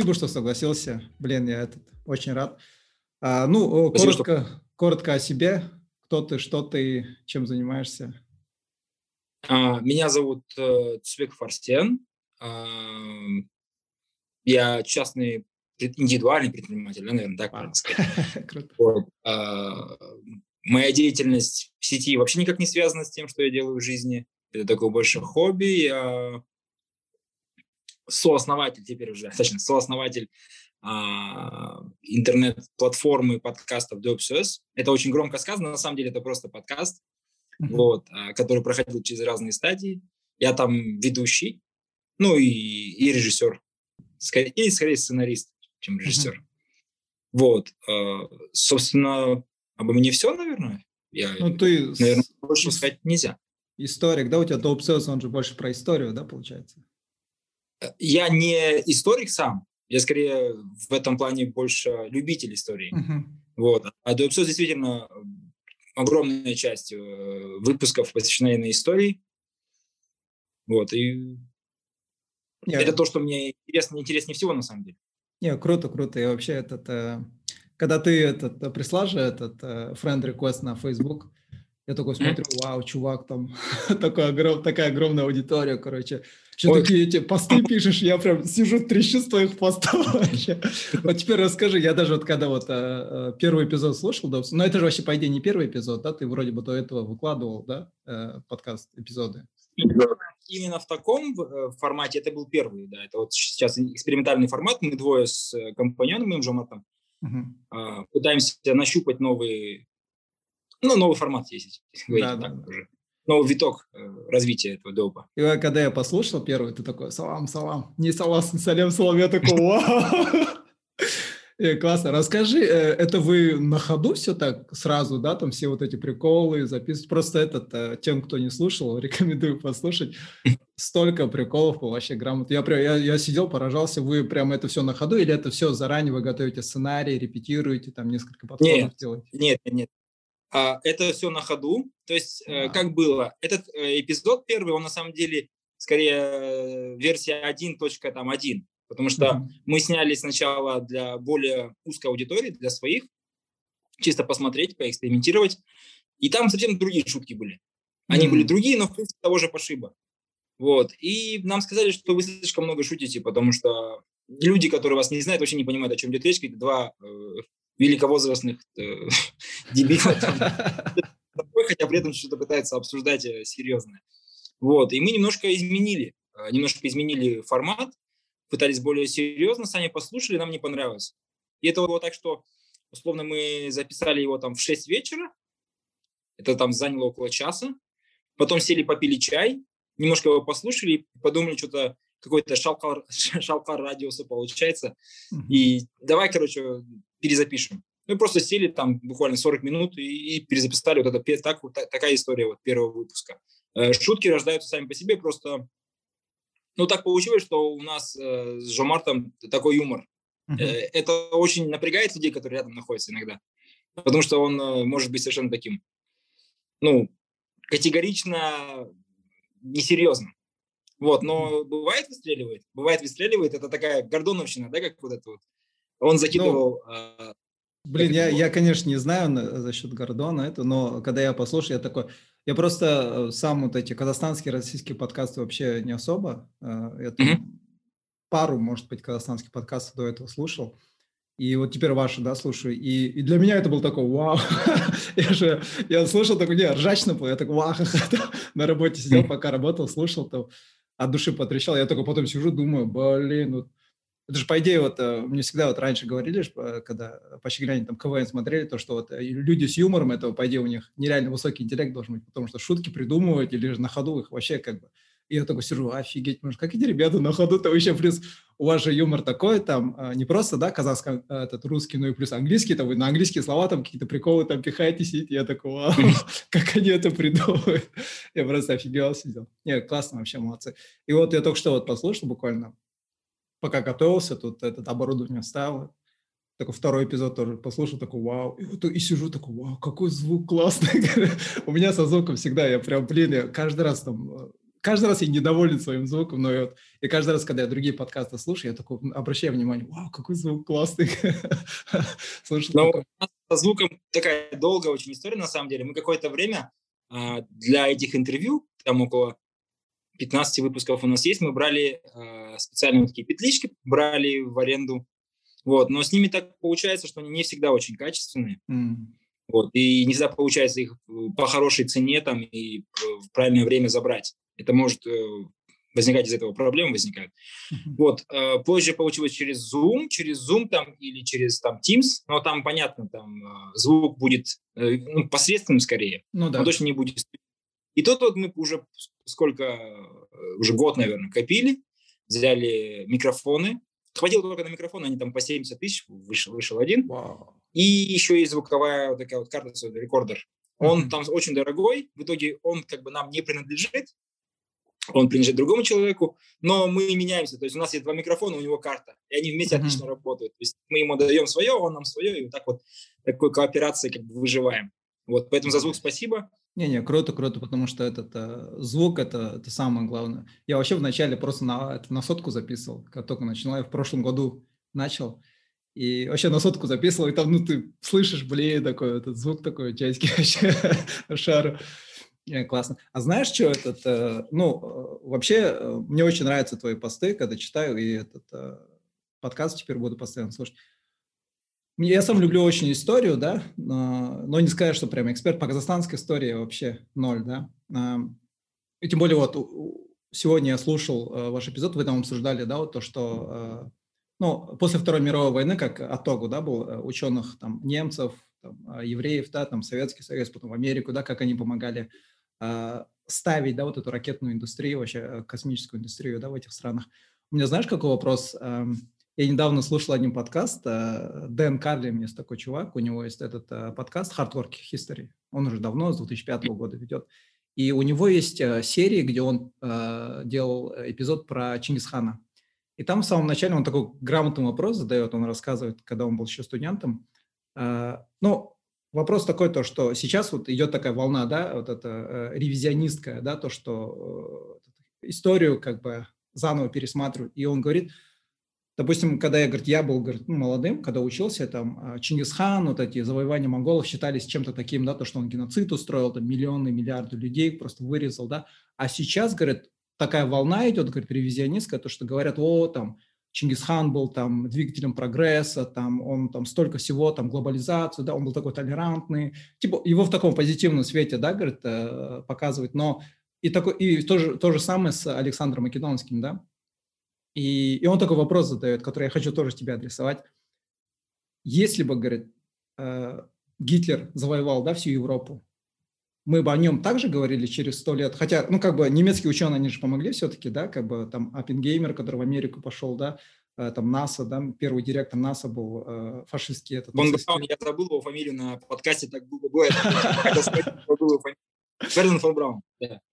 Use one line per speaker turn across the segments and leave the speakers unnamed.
спасибо, что согласился. Блин, я этот, очень рад. А, ну, спасибо, коротко, что... коротко о себе. Кто ты, что ты, чем занимаешься?
А, меня зовут э, Цвек Фарстен. А, я частный индивидуальный предприниматель, наверное, так правильно сказать. Вот. А, моя деятельность в сети вообще никак не связана с тем, что я делаю в жизни. Это такое больше хобби. Я сооснователь теперь уже, точнее, сооснователь а, интернет-платформы подкастов DopSOS. Это очень громко сказано, на самом деле это просто подкаст, mm-hmm. вот, а, который проходил через разные стадии. Я там ведущий, ну и, и режиссер, скорее, и скорее сценарист, чем режиссер. Mm-hmm. Вот, а, собственно, обо мне все, наверное. Я, ну, ты, наверное, больше сказать нельзя.
Историк, да, у тебя DopSOS, он же больше про историю, да, получается?
Я не историк сам, я скорее в этом плане больше любитель истории. Uh-huh. Вот. А DevSource действительно огромная часть э, выпусков посвящена на истории. Вот. И yeah. это то, что мне интересно, интереснее всего на самом деле.
Не, круто, круто. И вообще этот, э, когда ты этот э, прислал же этот friend request на Facebook, я такой смотрю, вау, чувак, там такая, огром, такая огромная аудитория, короче. Что такие эти посты пишешь, я прям сижу, трещу с твоих постов вообще. Вот теперь расскажи, я даже вот когда вот а, первый эпизод слушал, да, но это же вообще, по идее, не первый эпизод, да, ты вроде бы до этого выкладывал, да, э, подкаст, эпизоды.
Именно в таком формате это был первый, да, это вот сейчас экспериментальный формат, мы двое с компаньоном, моим Жоматом, uh-huh. пытаемся нащупать новые, ну, новый формат, если говорить да, так да. уже новый виток э, развития этого допа.
И когда я послушал первый, ты такой, салам, салам, не согласен, салям, салам, я такой, вау. Э, классно. Расскажи, э, это вы на ходу все так сразу, да, там все вот эти приколы записывать? Просто этот, тем, кто не слушал, рекомендую послушать. Столько приколов вообще грамотно. Я, я, я сидел, поражался, вы прямо это все на ходу или это все заранее вы готовите сценарий, репетируете, там несколько подходов
делаете? Нет, нет, нет. А, это все на ходу. То есть, а. как было, этот э, эпизод первый, он на самом деле скорее э, версия 1.1, потому что mm-hmm. мы сняли сначала для более узкой аудитории, для своих, чисто посмотреть, поэкспериментировать. И там совсем другие шутки были. Они mm-hmm. были другие, но в принципе того же пошиба. Вот. И нам сказали, что вы слишком много шутите, потому что люди, которые вас не знают, вообще не понимают, о чем идет речь. Это два э, великовозрастных э, дебилов, хотя при этом что-то пытаются обсуждать э, серьезное. Вот, и мы немножко изменили, э, немножко изменили формат, пытались более серьезно, сами послушали, нам не понравилось. И это было так, что, условно, мы записали его там в 6 вечера, это там заняло около часа, потом сели, попили чай, немножко его послушали, подумали, что-то какой-то шалкар, шалкар радиуса получается, и давай, короче, перезапишем. Мы просто сели там буквально 40 минут и, и перезаписали вот это так, вот, такая история вот первого выпуска. Э, шутки рождаются сами по себе, просто ну так получилось, что у нас э, с Жомартом такой юмор. Uh-huh. Это очень напрягает людей, которые рядом находятся иногда, потому что он э, может быть совершенно таким, ну категорично несерьезным. Вот, но бывает выстреливает, бывает выстреливает, это такая гордоновщина, да, как вот это вот он закидывал... Ну,
блин, я, я, конечно, не знаю за счет Гордона это, но когда я послушал, я такой... Я просто э, сам вот эти казахстанские, российские подкасты вообще не особо. Э, я mm-hmm. пару, может быть, казахстанских подкастов до этого слушал. И вот теперь ваши, да, слушаю. И, и для меня это был такой, вау. я же, я слушал такой, не, ржачно был. Я такой, вау, на работе сидел, пока работал, слушал, то от души потрещал. Я только потом сижу, думаю, блин, вот это же, по идее, вот э, мне всегда вот раньше говорили, когда по Щегляне там КВН смотрели, то, что вот э, люди с юмором, это, по идее, у них нереально высокий интеллект должен быть, потому что шутки придумывать или же на ходу их вообще как бы... И я такой сижу, офигеть, может, как эти ребята на ходу-то вообще, плюс у вас же юмор такой, там, э, не просто, да, казахский, этот русский, но и плюс английский, там, вы на английские слова там какие-то приколы там пихаете, сидите, я такой, вау, как они это придумывают. Я просто офигел сидел. Не, классно вообще, молодцы. И вот я только что вот послушал буквально пока готовился, тут этот оборудование ставил. Такой второй эпизод тоже послушал, такой вау. И, вот, и сижу такой, вау, какой звук классный. У меня со звуком всегда, я прям, блин, я каждый раз там каждый раз я недоволен своим звуком, но и, вот, и каждый раз, когда я другие подкасты слушаю, я такой обращаю внимание, вау, какой звук классный.
Слушай, но такой... со звуком такая долгая очень история, на самом деле. Мы какое-то время а, для этих интервью, там около 15 выпусков у нас есть, мы брали а, специальные такие петлички, брали в аренду, вот, но с ними так получается, что они не всегда очень качественные. Mm. Вот, и не всегда получается их э, по хорошей цене там и в правильное время забрать. Это может э, возникать из этого проблемы возникают. Uh-huh. Вот, э, позже получилось через Zoom, через Zoom там или через там Teams, но там понятно, там звук будет ну, посредственным скорее, ну, да. но точно не будет. И тут вот мы уже сколько, уже год, наверное, копили, взяли микрофоны, хватило только на микрофон, они там по 70 тысяч, вышел, вышел один. Wow. И еще и звуковая вот такая вот карта, рекордер. Он mm-hmm. там очень дорогой, в итоге он как бы нам не принадлежит, он принадлежит другому человеку, но мы меняемся, то есть у нас есть два микрофона, у него карта, и они вместе mm-hmm. отлично работают. То есть мы ему даем свое, он нам свое, и вот так вот такой кооперацией как бы выживаем. Вот, поэтому за звук спасибо.
Не-не, круто, круто, потому что этот э, звук это, это самое главное. Я вообще вначале просто на, это, на сотку записывал, как только начинал. Я в прошлом году начал. И вообще на сотку записывал, и там, ну, ты слышишь, блин, такой этот звук такой, часики вообще шару. Yeah, классно. А знаешь, что этот, э, ну, э, вообще, э, мне очень нравятся твои посты, когда читаю, и этот э, подкаст теперь буду постоянно слушать. Я сам люблю очень историю, да, но, не сказать, что прям эксперт по казахстанской истории вообще ноль, да. И тем более вот сегодня я слушал э, ваш эпизод, вы там обсуждали, да, вот то, что, э, ну, после Второй мировой войны, как оттогу, да, был э, ученых там немцев, там, евреев, да, там Советский Союз, потом в Америку, да, как они помогали ставить, да, вот эту ракетную индустрию, вообще космическую индустрию, да, в этих странах. У меня, знаешь, какой вопрос? Эм, я недавно слушал один подкаст, э, Дэн Карлин есть такой чувак, у него есть этот э, подкаст Hard Work History, он уже давно, с 2005 года ведет, и у него есть э, серии, где он делал эпизод про Чингисхана. И там в самом начале он такой грамотный вопрос задает, он рассказывает, когда он был еще студентом. Ну, вопрос такой, то, что сейчас вот идет такая волна, да, вот это ревизионистская, да, то, что историю как бы заново пересматривают. И он говорит, Допустим, когда я, говорит, я был говорит, ну, молодым, когда учился, там, а, Чингисхан, вот эти завоевания монголов считались чем-то таким, да, то, что он геноцид устроил, там, миллионы, миллиарды людей просто вырезал, да. А сейчас, говорит, такая волна идет, говорит, ревизионистская, то, что говорят, о, там, Чингисхан был там двигателем прогресса, там он там столько всего, там глобализацию, да, он был такой толерантный, типа его в таком позитивном свете, да, говорит, э, показывает, но и такой и то же, то же самое с Александром Македонским, да, и, и он такой вопрос задает, который я хочу тоже тебе адресовать. Если бы, говорит, э, Гитлер завоевал да, всю Европу, мы бы о нем также говорили через сто лет. Хотя, ну, как бы немецкие ученые, они же помогли все-таки, да, как бы там Аппенгеймер, который в Америку пошел, да, э, там НАСА, да, первый директор НАСА был э, фашистский. Этот,
Он, нацистский. я забыл его фамилию на подкасте, так было, было
Фердинанд фон Браун.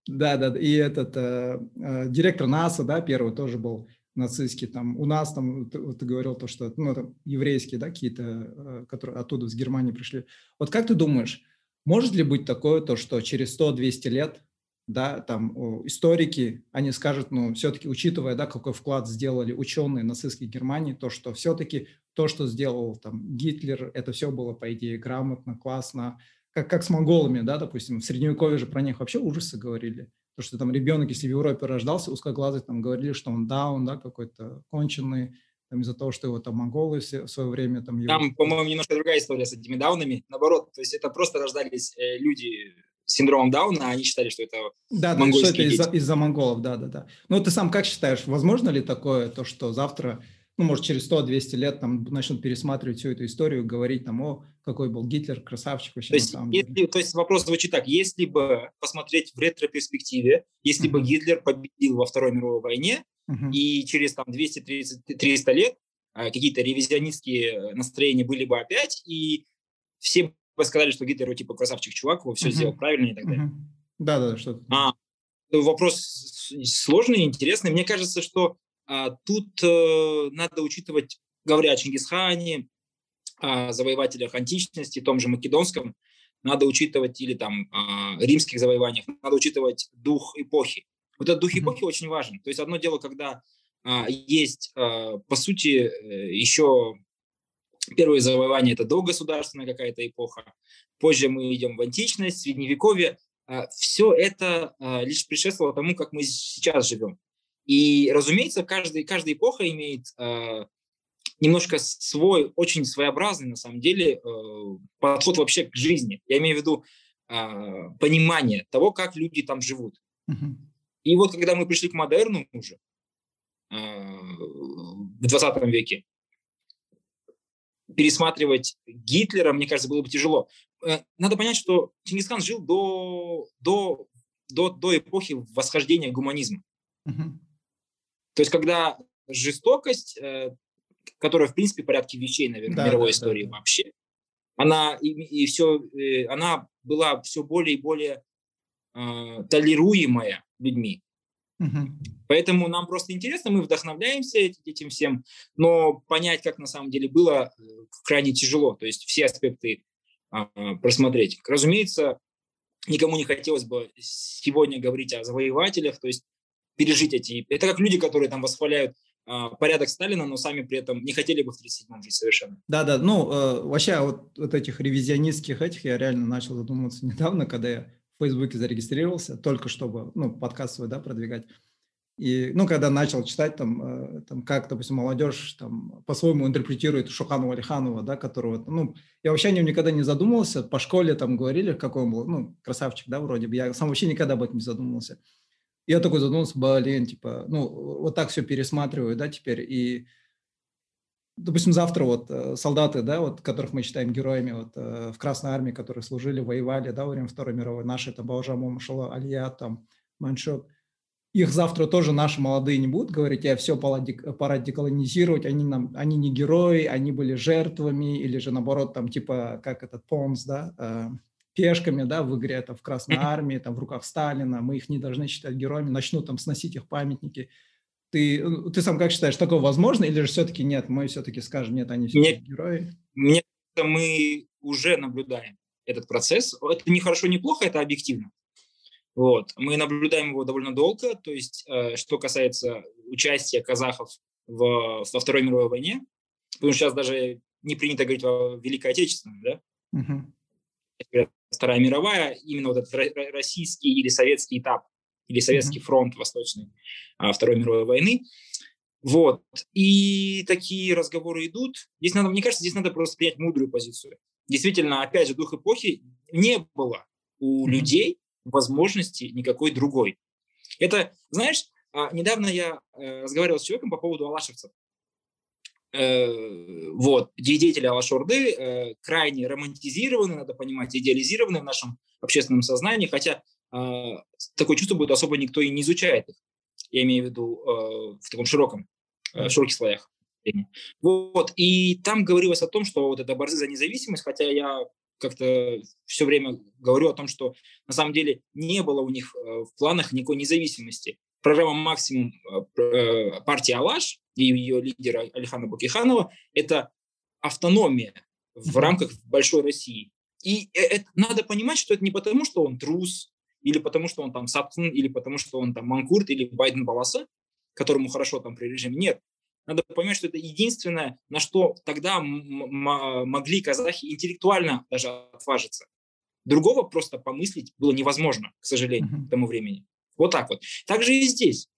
Да, да, и этот э, э, директор НАСА, да, первый тоже был нацистский, там, у нас там, ты, ты говорил то, что, ну, там, еврейские, да, какие-то, э, которые оттуда, с Германии пришли. Вот как ты думаешь, может ли быть такое, то, что через 100-200 лет, да, там, историки, они скажут, ну, все-таки, учитывая, да, какой вклад сделали ученые нацистской Германии, то, что все-таки то, что сделал там Гитлер, это все было, по идее, грамотно, классно, как, как с монголами, да, допустим, в Средневековье же про них вообще ужасы говорили, то, что там ребенок, если в Европе рождался, узкоглазый, там говорили, что он даун, да, какой-то конченый, там, из-за того, что его там монголы в свое время там... Его...
Там, по-моему, немножко другая история с этими даунами. Наоборот, то есть это просто рождались э, люди с синдромом Дауна, а они считали, что это
да, да, что это из-за, из-за монголов, да, да, да. Ну, ты сам как считаешь, возможно ли такое, то, что завтра ну, может, через 100-200 лет там начнут пересматривать всю эту историю, говорить там, о, какой был Гитлер, красавчик вообще
то есть, на самом если, деле. То есть вопрос звучит так, если бы посмотреть в ретро-перспективе, если uh-huh. бы Гитлер победил во Второй мировой войне, uh-huh. и через там 200-300 лет а, какие-то ревизионистские настроения были бы опять, и все бы сказали, что Гитлер, типа, красавчик чувак, его все uh-huh. сделал правильно и так далее.
Да-да, что-то.
А, вопрос сложный, интересный. Мне кажется, что а, тут э, надо учитывать, говоря о Чингисхане, о завоевателях античности, том же Македонском, надо учитывать, или там римских завоеваниях, надо учитывать дух эпохи. Вот этот дух эпохи mm-hmm. очень важен. То есть одно дело, когда а, есть, а, по сути, э, еще первое завоевание – это догосударственная какая-то эпоха. Позже мы идем в античность, средневековье. А, все это а, лишь предшествовало тому, как мы сейчас живем. И, разумеется, каждый, каждая эпоха имеет а, немножко свой, очень своеобразный, на самом деле, э, подход вообще к жизни. Я имею в виду понимание того, как люди там живут. Uh-huh. И вот когда мы пришли к модерну уже, в 20 веке, пересматривать Гитлера, мне кажется, было бы тяжело. Э, надо понять, что Чингисхан жил до, до, до, до эпохи восхождения гуманизма. Uh-huh. То есть, когда жестокость, э, которая, в принципе, порядке вещей, наверное, да, в мировой да, истории да, вообще, она, и, и все, э, она была все более и более э, толеруемая людьми. Угу. Поэтому нам просто интересно, мы вдохновляемся этим всем, но понять, как на самом деле было, крайне тяжело. То есть все аспекты а, просмотреть. Разумеется, никому не хотелось бы сегодня говорить о завоевателях, то есть пережить эти... Это как люди, которые там восхваляют а, порядок Сталина, но сами при этом не хотели бы в 37-м жить совершенно.
Да-да, ну, э, вообще вот, вот этих ревизионистских этих я реально начал задумываться недавно, когда я в Фейсбуке зарегистрировался, только чтобы, ну, подкаст свой, да, продвигать. И, ну, когда начал читать, там, э, там как, допустим, молодежь там по-своему интерпретирует Шуханова Алиханова, да, которого, ну, я вообще о нем никогда не задумывался, по школе там говорили, какой он был, ну, красавчик, да, вроде бы, я сам вообще никогда об этом не задумывался. Я такой задумался, блин, типа, ну, вот так все пересматриваю, да, теперь, и, допустим, завтра вот э, солдаты, да, вот, которых мы считаем героями, вот, э, в Красной Армии, которые служили, воевали, да, во время Второй мировой, наши, там, Баужаму, Машала, Алия, там, Маншок, их завтра тоже наши молодые не будут говорить, я все пора, пора деколонизировать, они, нам, они не герои, они были жертвами, или же наоборот, там типа, как этот Понс, да, э, пешками, да, в игре, это в Красной Армии, там в руках Сталина, мы их не должны считать героями, начнут там сносить их памятники. Ты, э, ты сам как считаешь, такое возможно, или же все-таки нет, мы все-таки скажем, нет, они все нет, герои?
Мне мы уже наблюдаем этот процесс. Это не хорошо, не плохо, это объективно. Вот. Мы наблюдаем его довольно долго, то есть э, что касается участия казахов в, во Второй мировой войне, потому что сейчас даже не принято говорить о Великой Отечественной, да? Uh-huh. Вторая мировая, именно вот этот российский или советский этап, или советский uh-huh. фронт восточный а, Второй мировой войны. Вот. И такие разговоры идут. Здесь надо, мне кажется, здесь надо просто принять мудрую позицию. Действительно, опять же, дух эпохи не было у uh-huh. людей, возможности никакой другой. Это, знаешь, а, недавно я э, разговаривал с человеком по поводу алашевцев. Э, вот, деятели Алашорды э, крайне романтизированы, надо понимать, идеализированы в нашем общественном сознании, хотя а, такое чувство будет особо никто и не изучает их. Я имею в виду в таком широком, в широких слоях. Вот, и там говорилось о том, что вот это борцы за независимость, хотя я как-то все время говорю о том, что на самом деле не было у них э, в планах никакой независимости. Программа «Максимум» э, э, партии «Алаш» и ее лидера Алихана Бакиханова – это автономия в рамках большой России. И это, надо понимать, что это не потому, что он трус, или потому, что он там Сапкин, или потому, что он там Манкурт, или Байден Баласа, которому хорошо там при режиме. Нет, надо понимать, что это единственное, на что тогда могли казахи интеллектуально даже отважиться. Другого просто помыслить было невозможно, к сожалению, к тому времени. Вот так вот. Также и здесь.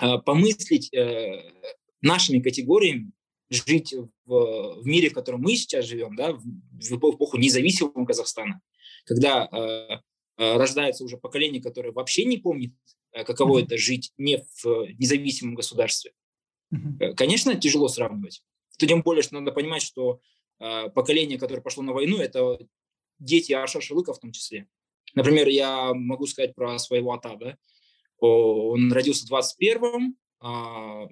А, помыслить э, нашими категориями, жить в, в мире, в котором мы сейчас живем, да, в, в эпоху независимого Казахстана, когда э, э, рождается уже поколение, которое вообще не помнит, каково mm-hmm. это жить не в независимом государстве, Э, конечно, тяжело сравнивать. Тем более, что надо понимать, что э, поколение, которое пошло на войну, это дети Аша Шилыка в том числе. Например, я могу сказать про своего ата, да? Он родился в 21-м, а,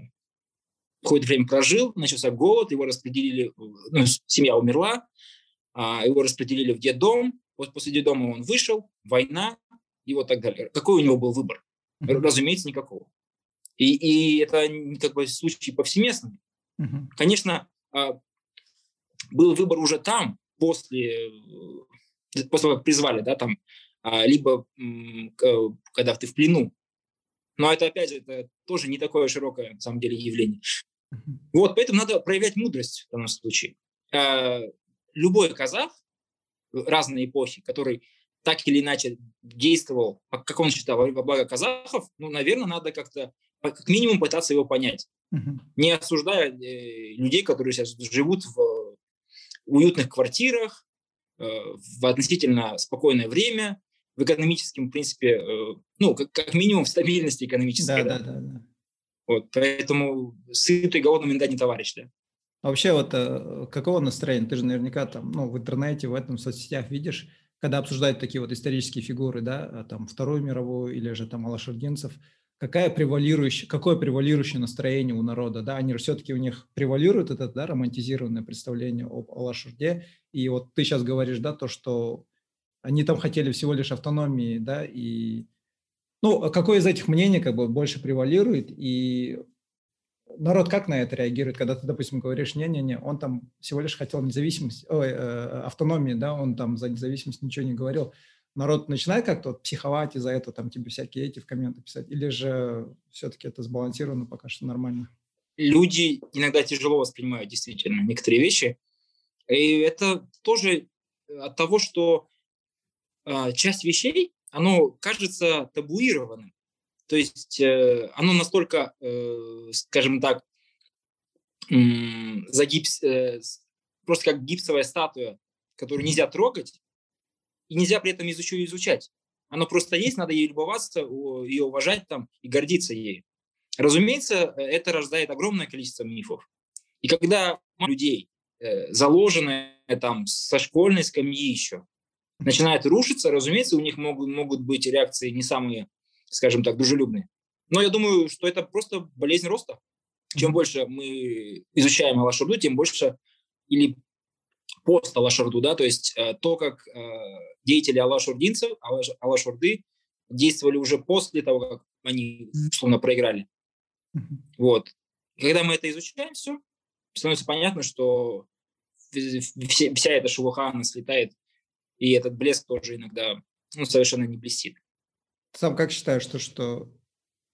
какое-то время прожил, начался голод, его распределили, ну, семья умерла, а, его распределили в детдом, вот после детдома он вышел, война и вот так далее. Какой у него был выбор? Разумеется, никакого. И, и это как бы случай повсеместный. Угу. Конечно, а, был выбор уже там, после, после того, как призвали, да, там, либо когда ты в плену, Но это, опять же, это тоже не такое широкое, на самом деле, явление. Вот, поэтому надо проявлять мудрость в данном случае. Э, любой казах разной эпохи, который так или иначе действовал, как он считал, во благо казахов, ну, наверное, надо как-то как минимум пытаться его понять, uh-huh. не осуждая э, людей, которые сейчас живут в уютных квартирах, э, в относительно спокойное время, в экономическом, в принципе, э, ну, как, как минимум в стабильности экономической. Да, да, да. да. Вот, поэтому сытый голодным иногда не товарищ, да.
А вообще вот э, какого настроения? Ты же наверняка там, ну, в интернете, в этом, в соцсетях видишь, когда обсуждают такие вот исторические фигуры, да, а там Вторую мировую или же там Алашардинцев, какая превалирующая, какое превалирующее настроение у народа, да, они все-таки у них превалирует это, да, романтизированное представление об Алашурде, и вот ты сейчас говоришь, да, то, что они там хотели всего лишь автономии, да, и ну, а какое из этих мнений как бы больше превалирует, и народ как на это реагирует, когда ты, допустим, говоришь, не-не-не, он там всего лишь хотел независимость, ой, э, автономии, да, он там за независимость ничего не говорил. Народ начинает как-то вот психовать из-за этого, там тебе всякие эти в комменты писать, или же все-таки это сбалансировано пока что нормально?
Люди иногда тяжело воспринимают действительно некоторые вещи, и это тоже от того, что часть вещей, оно кажется табуированным. То есть э, оно настолько, э, скажем так, загипс, э, просто как гипсовая статуя, которую нельзя трогать, и нельзя при этом еще изучать. Оно просто есть, надо ей любоваться, ее уважать там и гордиться ею. Разумеется, это рождает огромное количество мифов. И когда людей, заложенные там со школьной скамьи еще, начинает рушиться, разумеется, у них могут, могут быть реакции не самые, скажем так, дружелюбные. Но я думаю, что это просто болезнь роста. Чем больше мы изучаем Алашурду, тем больше или пост Алашурду, да, то есть э, то, как э, деятели Алашурдинцев, Алаш, Алашурды действовали уже после того, как они условно проиграли. Вот. Когда мы это изучаем, все, становится понятно, что вся, вся эта шелуха, она слетает и этот блеск тоже иногда ну, совершенно не блестит.
сам как считаешь, что, что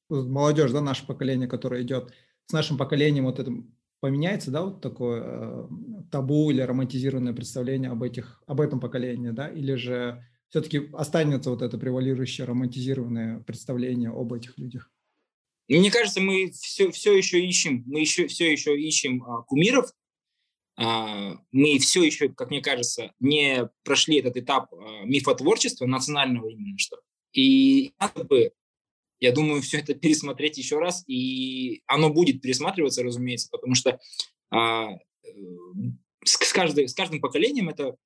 молодежь, да, наше поколение, которое идет, с нашим поколением вот это поменяется, да, вот такое э, табу или романтизированное представление об, этих, об этом поколении, да, или же все-таки останется вот это превалирующее романтизированное представление об этих людях?
Мне кажется, мы все, все еще ищем, мы еще, все еще ищем а, кумиров, мы все еще, как мне кажется, не прошли этот этап а, мифотворчества, национального именно что. И надо бы, я думаю, все это пересмотреть еще раз, и оно будет пересматриваться, разумеется, потому что а, с, с, каждой, с каждым поколением это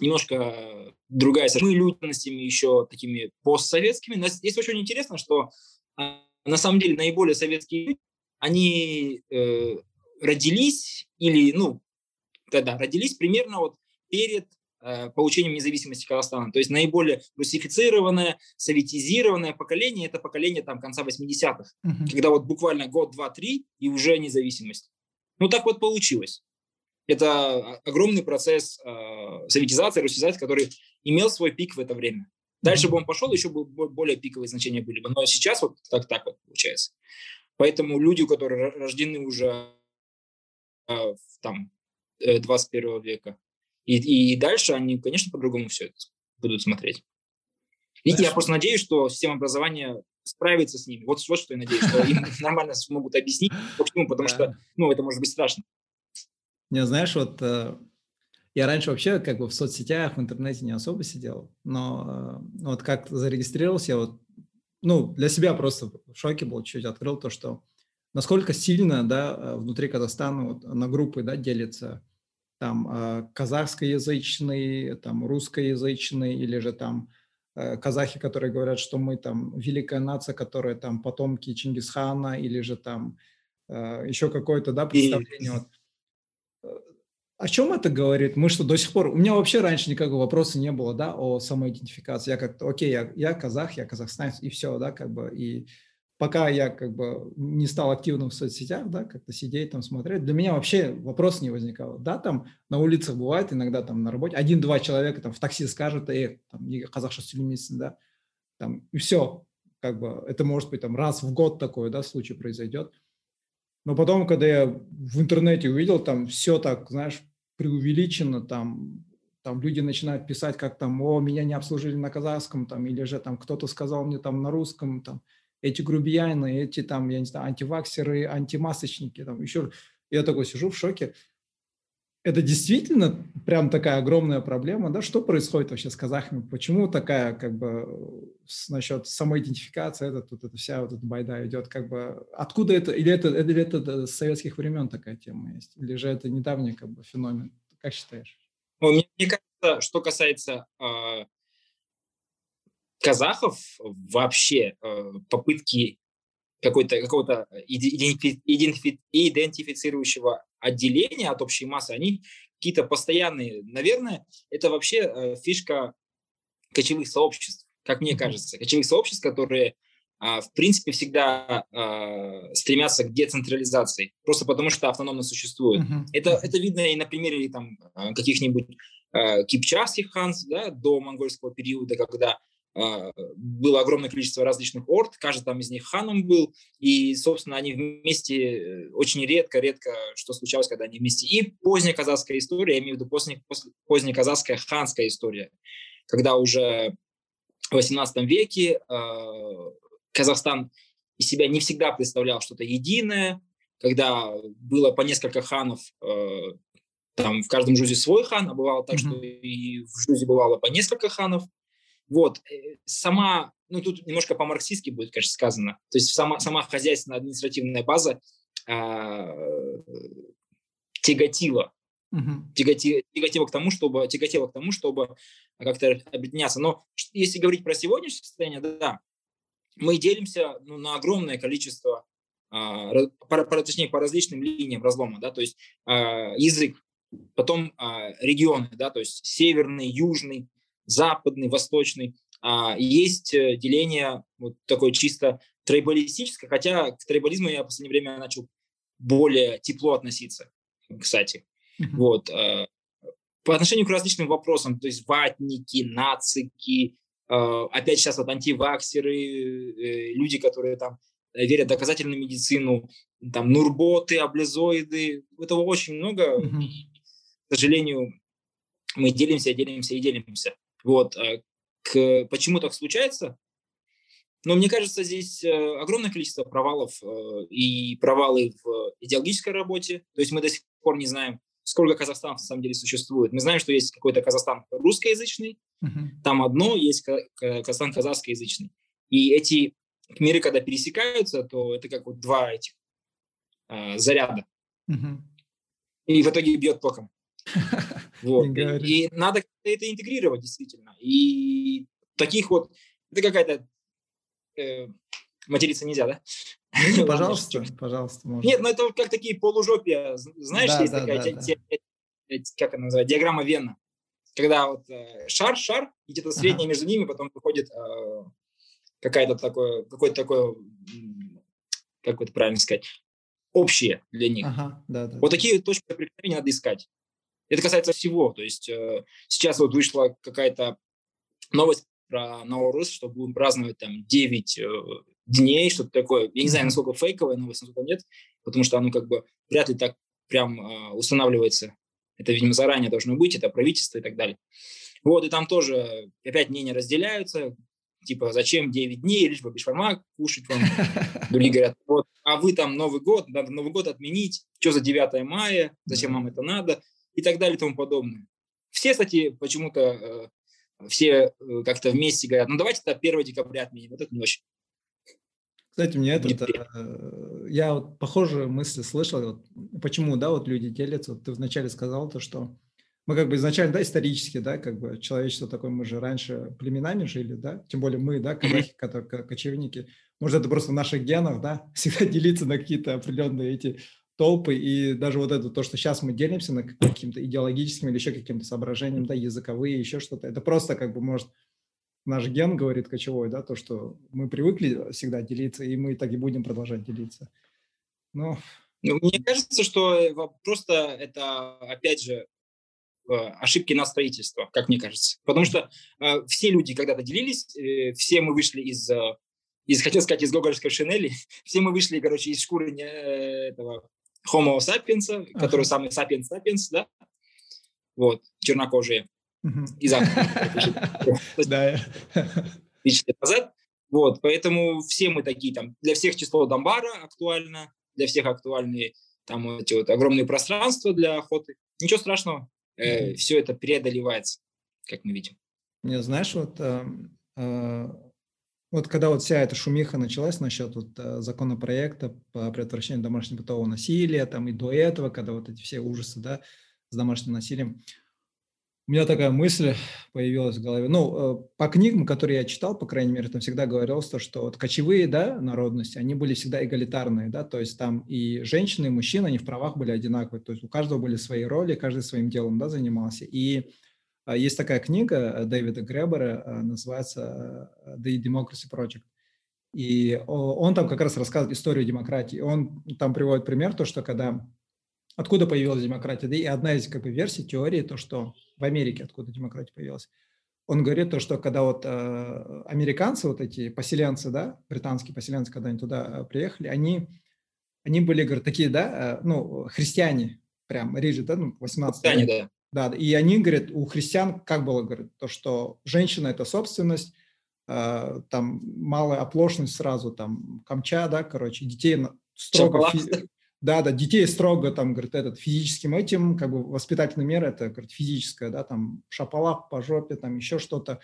немножко другая. Мы людностями еще такими постсоветскими. Но здесь очень интересно, что на самом деле наиболее советские люди, они э, родились или, ну, тогда родились примерно вот перед э, получением независимости Казахстана. То есть наиболее русифицированное, советизированное поколение – это поколение там, конца 80-х, uh-huh. когда вот буквально год, два, три, и уже независимость. Ну, так вот получилось. Это огромный процесс э, советизации, русификации, который имел свой пик в это время. Дальше бы он пошел, еще бы более пиковые значения были бы. Но сейчас вот так, так вот получается. Поэтому люди, которые рождены уже э, там 21 э, века. И, и дальше они, конечно, по-другому все это будут смотреть. И Знаешь, я просто надеюсь, что система образования справится с ними. Вот, вот что я надеюсь, что им нормально смогут объяснить. Почему? Потому что, ну, это может быть страшно.
Не, знаешь, вот э, я раньше вообще как бы в соцсетях, в интернете не особо сидел, но э, вот как зарегистрировался, я вот, ну, для себя просто в шоке был, чуть открыл то, что насколько сильно, да, внутри Казахстана вот, на группы, да, делится там э, казахскоязычный, там русскоязычный или же там э, казахи, которые говорят, что мы там великая нация, которая там потомки Чингисхана или же там э, еще какое-то, да, представление. Вот. О чем это говорит? Мы что до сих пор... У меня вообще раньше никакого вопроса не было, да, о самоидентификации. Я как-то, окей, я, я казах, я казахстанец, и все, да, как бы, и пока я как бы не стал активным в соцсетях, да, как-то сидеть там смотреть, для меня вообще вопрос не возникал. Да, там на улицах бывает иногда там на работе один-два человека там в такси скажут, эй, там, қазақша сөйлемейсің, да, там, и все. как бы это может быть там раз в год такой, да, случай произойдет. Но потом, когда я в интернете увидел, там все так, знаешь, преувеличено, там, там люди начинают писать, как там, о, меня не обслужили на казахском, там, или же там кто-то сказал мне там на русском, там, эти грубияны, эти там, я не знаю, антиваксеры, антимасочники, там, еще. Я такой сижу в шоке это действительно прям такая огромная проблема, да? Что происходит вообще с казахами? Почему такая, как бы, насчет самоидентификации, это, тут эта вся вот эта байда идет, как бы, откуда это, или это, или это с советских времен такая тема есть, или же это недавний, как бы, феномен? Как считаешь?
Ну, мне, мне кажется, что касается э, казахов, вообще э, попытки какой-то какого-то идентифи, идентифи, идентифицирующего отделения от общей массы, они какие-то постоянные. Наверное, это вообще э, фишка кочевых сообществ, как мне кажется. Кочевых сообществ, которые, э, в принципе, всегда э, стремятся к децентрализации, просто потому что автономно существуют. Uh-huh. Это, это видно и на примере там, э, каких-нибудь э, кипчакских ханств да, до монгольского периода, когда а, было огромное количество различных орд, каждый там из них ханом был, и, собственно, они вместе э, очень редко-редко, что случалось, когда они вместе. И поздняя казахская история, я имею в виду поздняя, поздняя казахская ханская история, когда уже в 18 веке э, Казахстан из себя не всегда представлял что-то единое, когда было по несколько ханов, э, там в каждом жузе свой хан, а бывало так, mm-hmm. что и в жузе бывало по несколько ханов, вот, э, сама, ну тут немножко по-марксистски будет, конечно, сказано, то есть сама, сама хозяйственная административная база а, тяготила, uh-huh. тяготила, тяготила к тому, чтобы тяготила к тому, чтобы как-то объединяться. Но если говорить про сегодняшнее состояние, да, мы делимся ну, на огромное количество, а, по, по, точнее, по различным линиям разлома, да, то есть а, язык, потом а, регионы, да, то есть северный, южный, западный, восточный. А есть э, деление вот такое чисто трейбалистическое, хотя к трейбализму я в последнее время начал более тепло относиться, кстати. Mm-hmm. Вот. Э, по отношению к различным вопросам, то есть ватники, нацики, э, опять сейчас вот антиваксеры, люди, которые там верят в доказательную медицину, там нурботы, облизоиды, этого очень много. Mm-hmm. К сожалению, мы делимся, делимся и делимся. Вот. А к, почему так случается? Но мне кажется, здесь э, огромное количество провалов э, и провалы в идеологической работе. То есть мы до сих пор не знаем, сколько Казахстанов на самом деле существует. Мы знаем, что есть какой-то Казахстан русскоязычный, uh-huh. там одно, есть Казахстан казахскоязычный. И эти миры, когда пересекаются, то это как вот два этих э, заряда. Uh-huh. И в итоге бьет током. Вот. И, надо это интегрировать действительно. И таких вот, это какая-то э, материться нельзя, да?
Ну, пожалуйста, пожалуйста,
можно. Нет, ну это как такие полужопия, знаешь, да, есть да, такая, да, те, да. Те, как она называется, диаграмма Венна. Когда вот э, шар, шар, и где-то среднее ага. между ними, потом выходит э, какая-то такое, какое-то такое, как это правильно сказать, общее для них. Ага, да, да, вот такие точки преткновения надо искать. Это касается всего. То есть э, сейчас вот вышла какая-то новость про Наурус, что будем праздновать там 9 э, дней, что-то такое. Я не знаю, насколько фейковая новость, насколько нет, потому что оно как бы вряд ли так прям э, устанавливается. Это, видимо, заранее должно быть, это правительство и так далее. Вот, и там тоже опять мнения разделяются, типа, зачем 9 дней, лишь бы бешфармак кушать вам. Другие говорят, вот, а вы там Новый год, надо Новый год отменить, что за 9 мая, зачем вам это надо и так далее и тому подобное. Все, кстати, почему-то э, все э, как-то вместе говорят, ну давайте это 1 декабря отменим, вот это не очень.
Кстати, мне это, э, я вот похожие мысли слышал, вот, почему, да, вот люди делятся, вот ты вначале сказал то, что мы как бы изначально, да, исторически, да, как бы человечество такое, мы же раньше племенами жили, да, тем более мы, да, казахи, которые кочевники, может, это просто в наших генах, да, всегда делиться на какие-то определенные эти толпы, и даже вот это, то, что сейчас мы делимся на каким-то идеологическим или еще каким-то соображением, да, языковые, еще что-то, это просто как бы может наш ген говорит кочевой, да, то, что мы привыкли всегда делиться, и мы так и будем продолжать делиться.
Но... Ну, мне кажется, что э, просто это, опять же, э, ошибки на строительство, как мне кажется. Потому что э, все люди когда-то делились, э, все мы вышли из э, из, хотел сказать, из гоголевской шинели. Все мы вышли, короче, из шкуры не, этого Homo sapiens, ага. который самый sapiens sapiens, да, вот, чернокожие, из лет назад. Вот, поэтому все мы такие там, для всех число Дамбара актуально, для всех актуальны там эти вот огромные пространства для охоты. Ничего страшного, э, все это преодолевается, как мы видим.
Не, знаешь, вот э, э, вот когда вот вся эта шумиха началась насчет вот э, законопроекта по предотвращению домашнего бытового насилия, там и до этого, когда вот эти все ужасы, да, с домашним насилием, у меня такая мысль появилась в голове. Ну, э, по книгам, которые я читал, по крайней мере, там всегда говорилось то, что вот кочевые, да, народности, они были всегда эгалитарные, да, то есть там и женщины, и мужчины, они в правах были одинаковые, то есть у каждого были свои роли, каждый своим делом, да, занимался. И есть такая книга э, Дэвида Гребера, э, называется э, The Democracy Project. И он там как раз рассказывает историю демократии. Он там приводит пример, то, что когда... Откуда появилась демократия? Да и одна из как бы, версий теории, то, что в Америке откуда демократия появилась. Он говорит то, что когда вот э, американцы, вот эти поселенцы, да, британские поселенцы, когда они туда приехали, они, они были, говорят, такие, да, э, ну, христиане, прям, риже, да, ну, 18 Христиане, да. Да, и они говорят, у христиан как было, говорят, то, что женщина – это собственность, э, там малая оплошность сразу, там камча, да, короче, детей строго, фи, да, да, детей строго, там, говорит, этот физическим этим, как бы воспитательная мера, это, говорит, физическая, да, там шапалак по жопе, там еще что-то,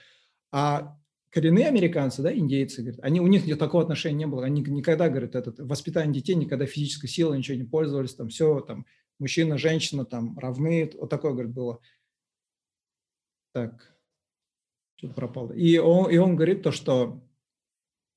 а коренные американцы, да, индейцы, говорят, они, у них такого отношения не было, они никогда, говорят, этот, воспитание детей, никогда физической силой ничего не пользовались, там все, там, мужчина, женщина там равны, вот такое, говорит, было. Так, что-то пропало. И он, и он говорит то, что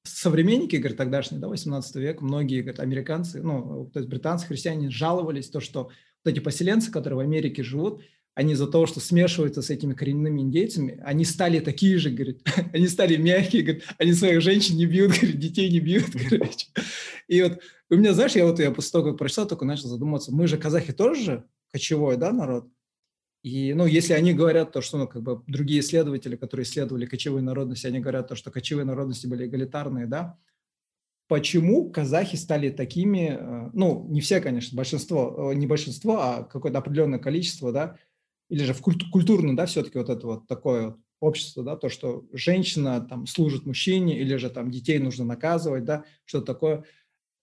современники, говорит, тогдашние, да, 18 век, многие, говорит, американцы, ну, то есть британцы, христиане жаловались то, что вот эти поселенцы, которые в Америке живут, они из-за того, что смешиваются с этими коренными индейцами, они стали такие же, говорит, они стали мягкие, говорит, они своих женщин не бьют, говорит, детей не бьют, короче. И вот у меня, знаешь, я вот я после того, как прочитал, только начал задуматься, мы же казахи тоже кочевой, да, народ? И, ну, если они говорят то, что, ну, как бы другие исследователи, которые исследовали кочевые народности, они говорят то, что кочевые народности были эгалитарные, да, почему казахи стали такими, э, ну, не все, конечно, большинство, э, не большинство, а какое-то определенное количество, да, или же в культ, культурно, да, все-таки вот это вот такое вот общество, да, то, что женщина там служит мужчине, или же там детей нужно наказывать, да, что-то такое.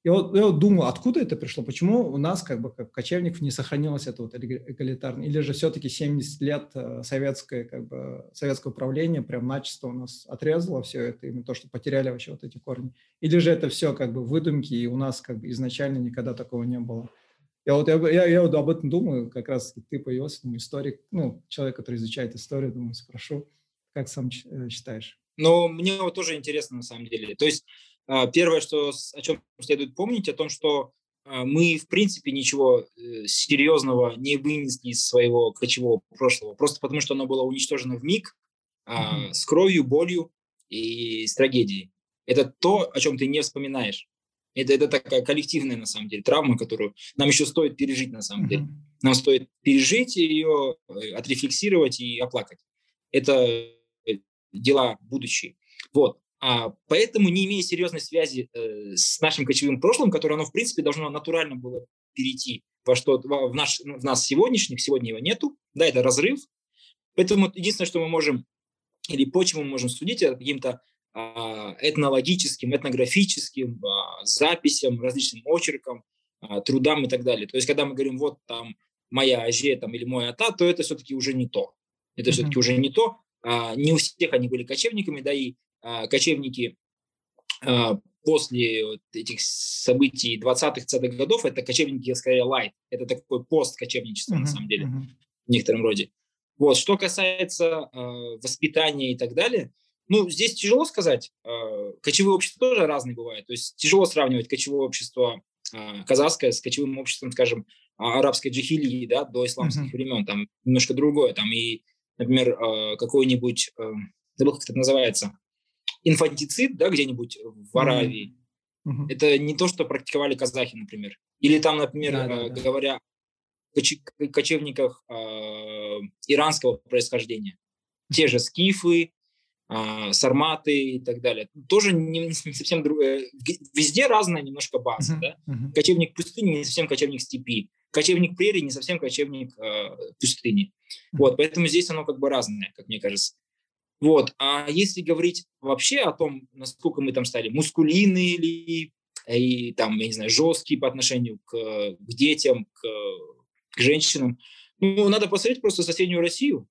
Я вот, я вот думал, откуда это пришло, почему у нас как бы как кочевников не сохранилось это вот эгалитарно, или же все-таки 70 лет э, советское, как бы, советское управление прям начисто у нас отрезало все это, именно то, что потеряли вообще вот эти корни, или же это все как бы выдумки, и у нас как бы изначально никогда такого не было. Я вот, я, я, я вот об этом думаю, как раз ты появился, думаю, историк, ну, человек, который изучает историю, думаю, спрошу, как сам э, считаешь?
Ну, мне вот тоже интересно на самом деле. То есть первое, что, о чем следует помнить, о том, что а, мы, в принципе, ничего э, серьезного не вынесли из своего кочевого прошлого, просто потому что оно было уничтожено в миг mm-hmm. с кровью, болью и с трагедией. Это то, о чем ты не вспоминаешь. Это, это такая коллективная, на самом деле, травма, которую нам еще стоит пережить, на самом mm-hmm. деле. Нам стоит пережить ее, э, отрефлексировать и оплакать. Это э, дела будущие. Вот. А, поэтому, не имея серьезной связи э, с нашим кочевым прошлым, которое оно, в принципе, должно натурально было перейти во что в, наш, в нас сегодняшних, сегодня его нету, да, это разрыв. Поэтому единственное, что мы можем, или почему мы можем судить, это каким-то а, этнологическим, этнографическим а, записям, различным очеркам, а, трудам и так далее. То есть, когда мы говорим, вот там моя аже там, или мой ата, то это все-таки уже не то. Это mm-hmm. все-таки уже не то. Не у всех они были кочевниками, да, и кочевники после вот этих событий 20-х, 30-х годов, это кочевники, скорее, лайт. Это такой пост кочевничества, mm-hmm. на самом деле, в некотором роде. Вот. Что касается э, воспитания и так далее, ну, здесь тяжело сказать. А, кочевые общества тоже разные бывают. То есть тяжело сравнивать кочевое общество а, казахское с кочевым обществом, скажем, а, арабской джихилии, да, до исламских uh-huh. времен. Там немножко другое. Там и, например, какой-нибудь, забыл, как это называется, инфантицид, да, где-нибудь в Аравии. Uh-huh. Это не то, что практиковали казахи, например. Или там, например, да, да, да. говоря о кочевниках иранского происхождения. Те же скифы, а, сарматы и так далее. Тоже не, не совсем другое. Везде разная немножко база. Uh-huh, да? uh-huh. Кочевник пустыни не совсем кочевник степи. Кочевник прерии не совсем кочевник э, пустыни. Uh-huh. Вот, поэтому здесь оно как бы разное, как мне кажется. Вот. А если говорить вообще о том, насколько мы там стали мускулины или и там, я не знаю, жесткие по отношению к, к детям, к, к женщинам, ну, надо посмотреть просто соседнюю Россию,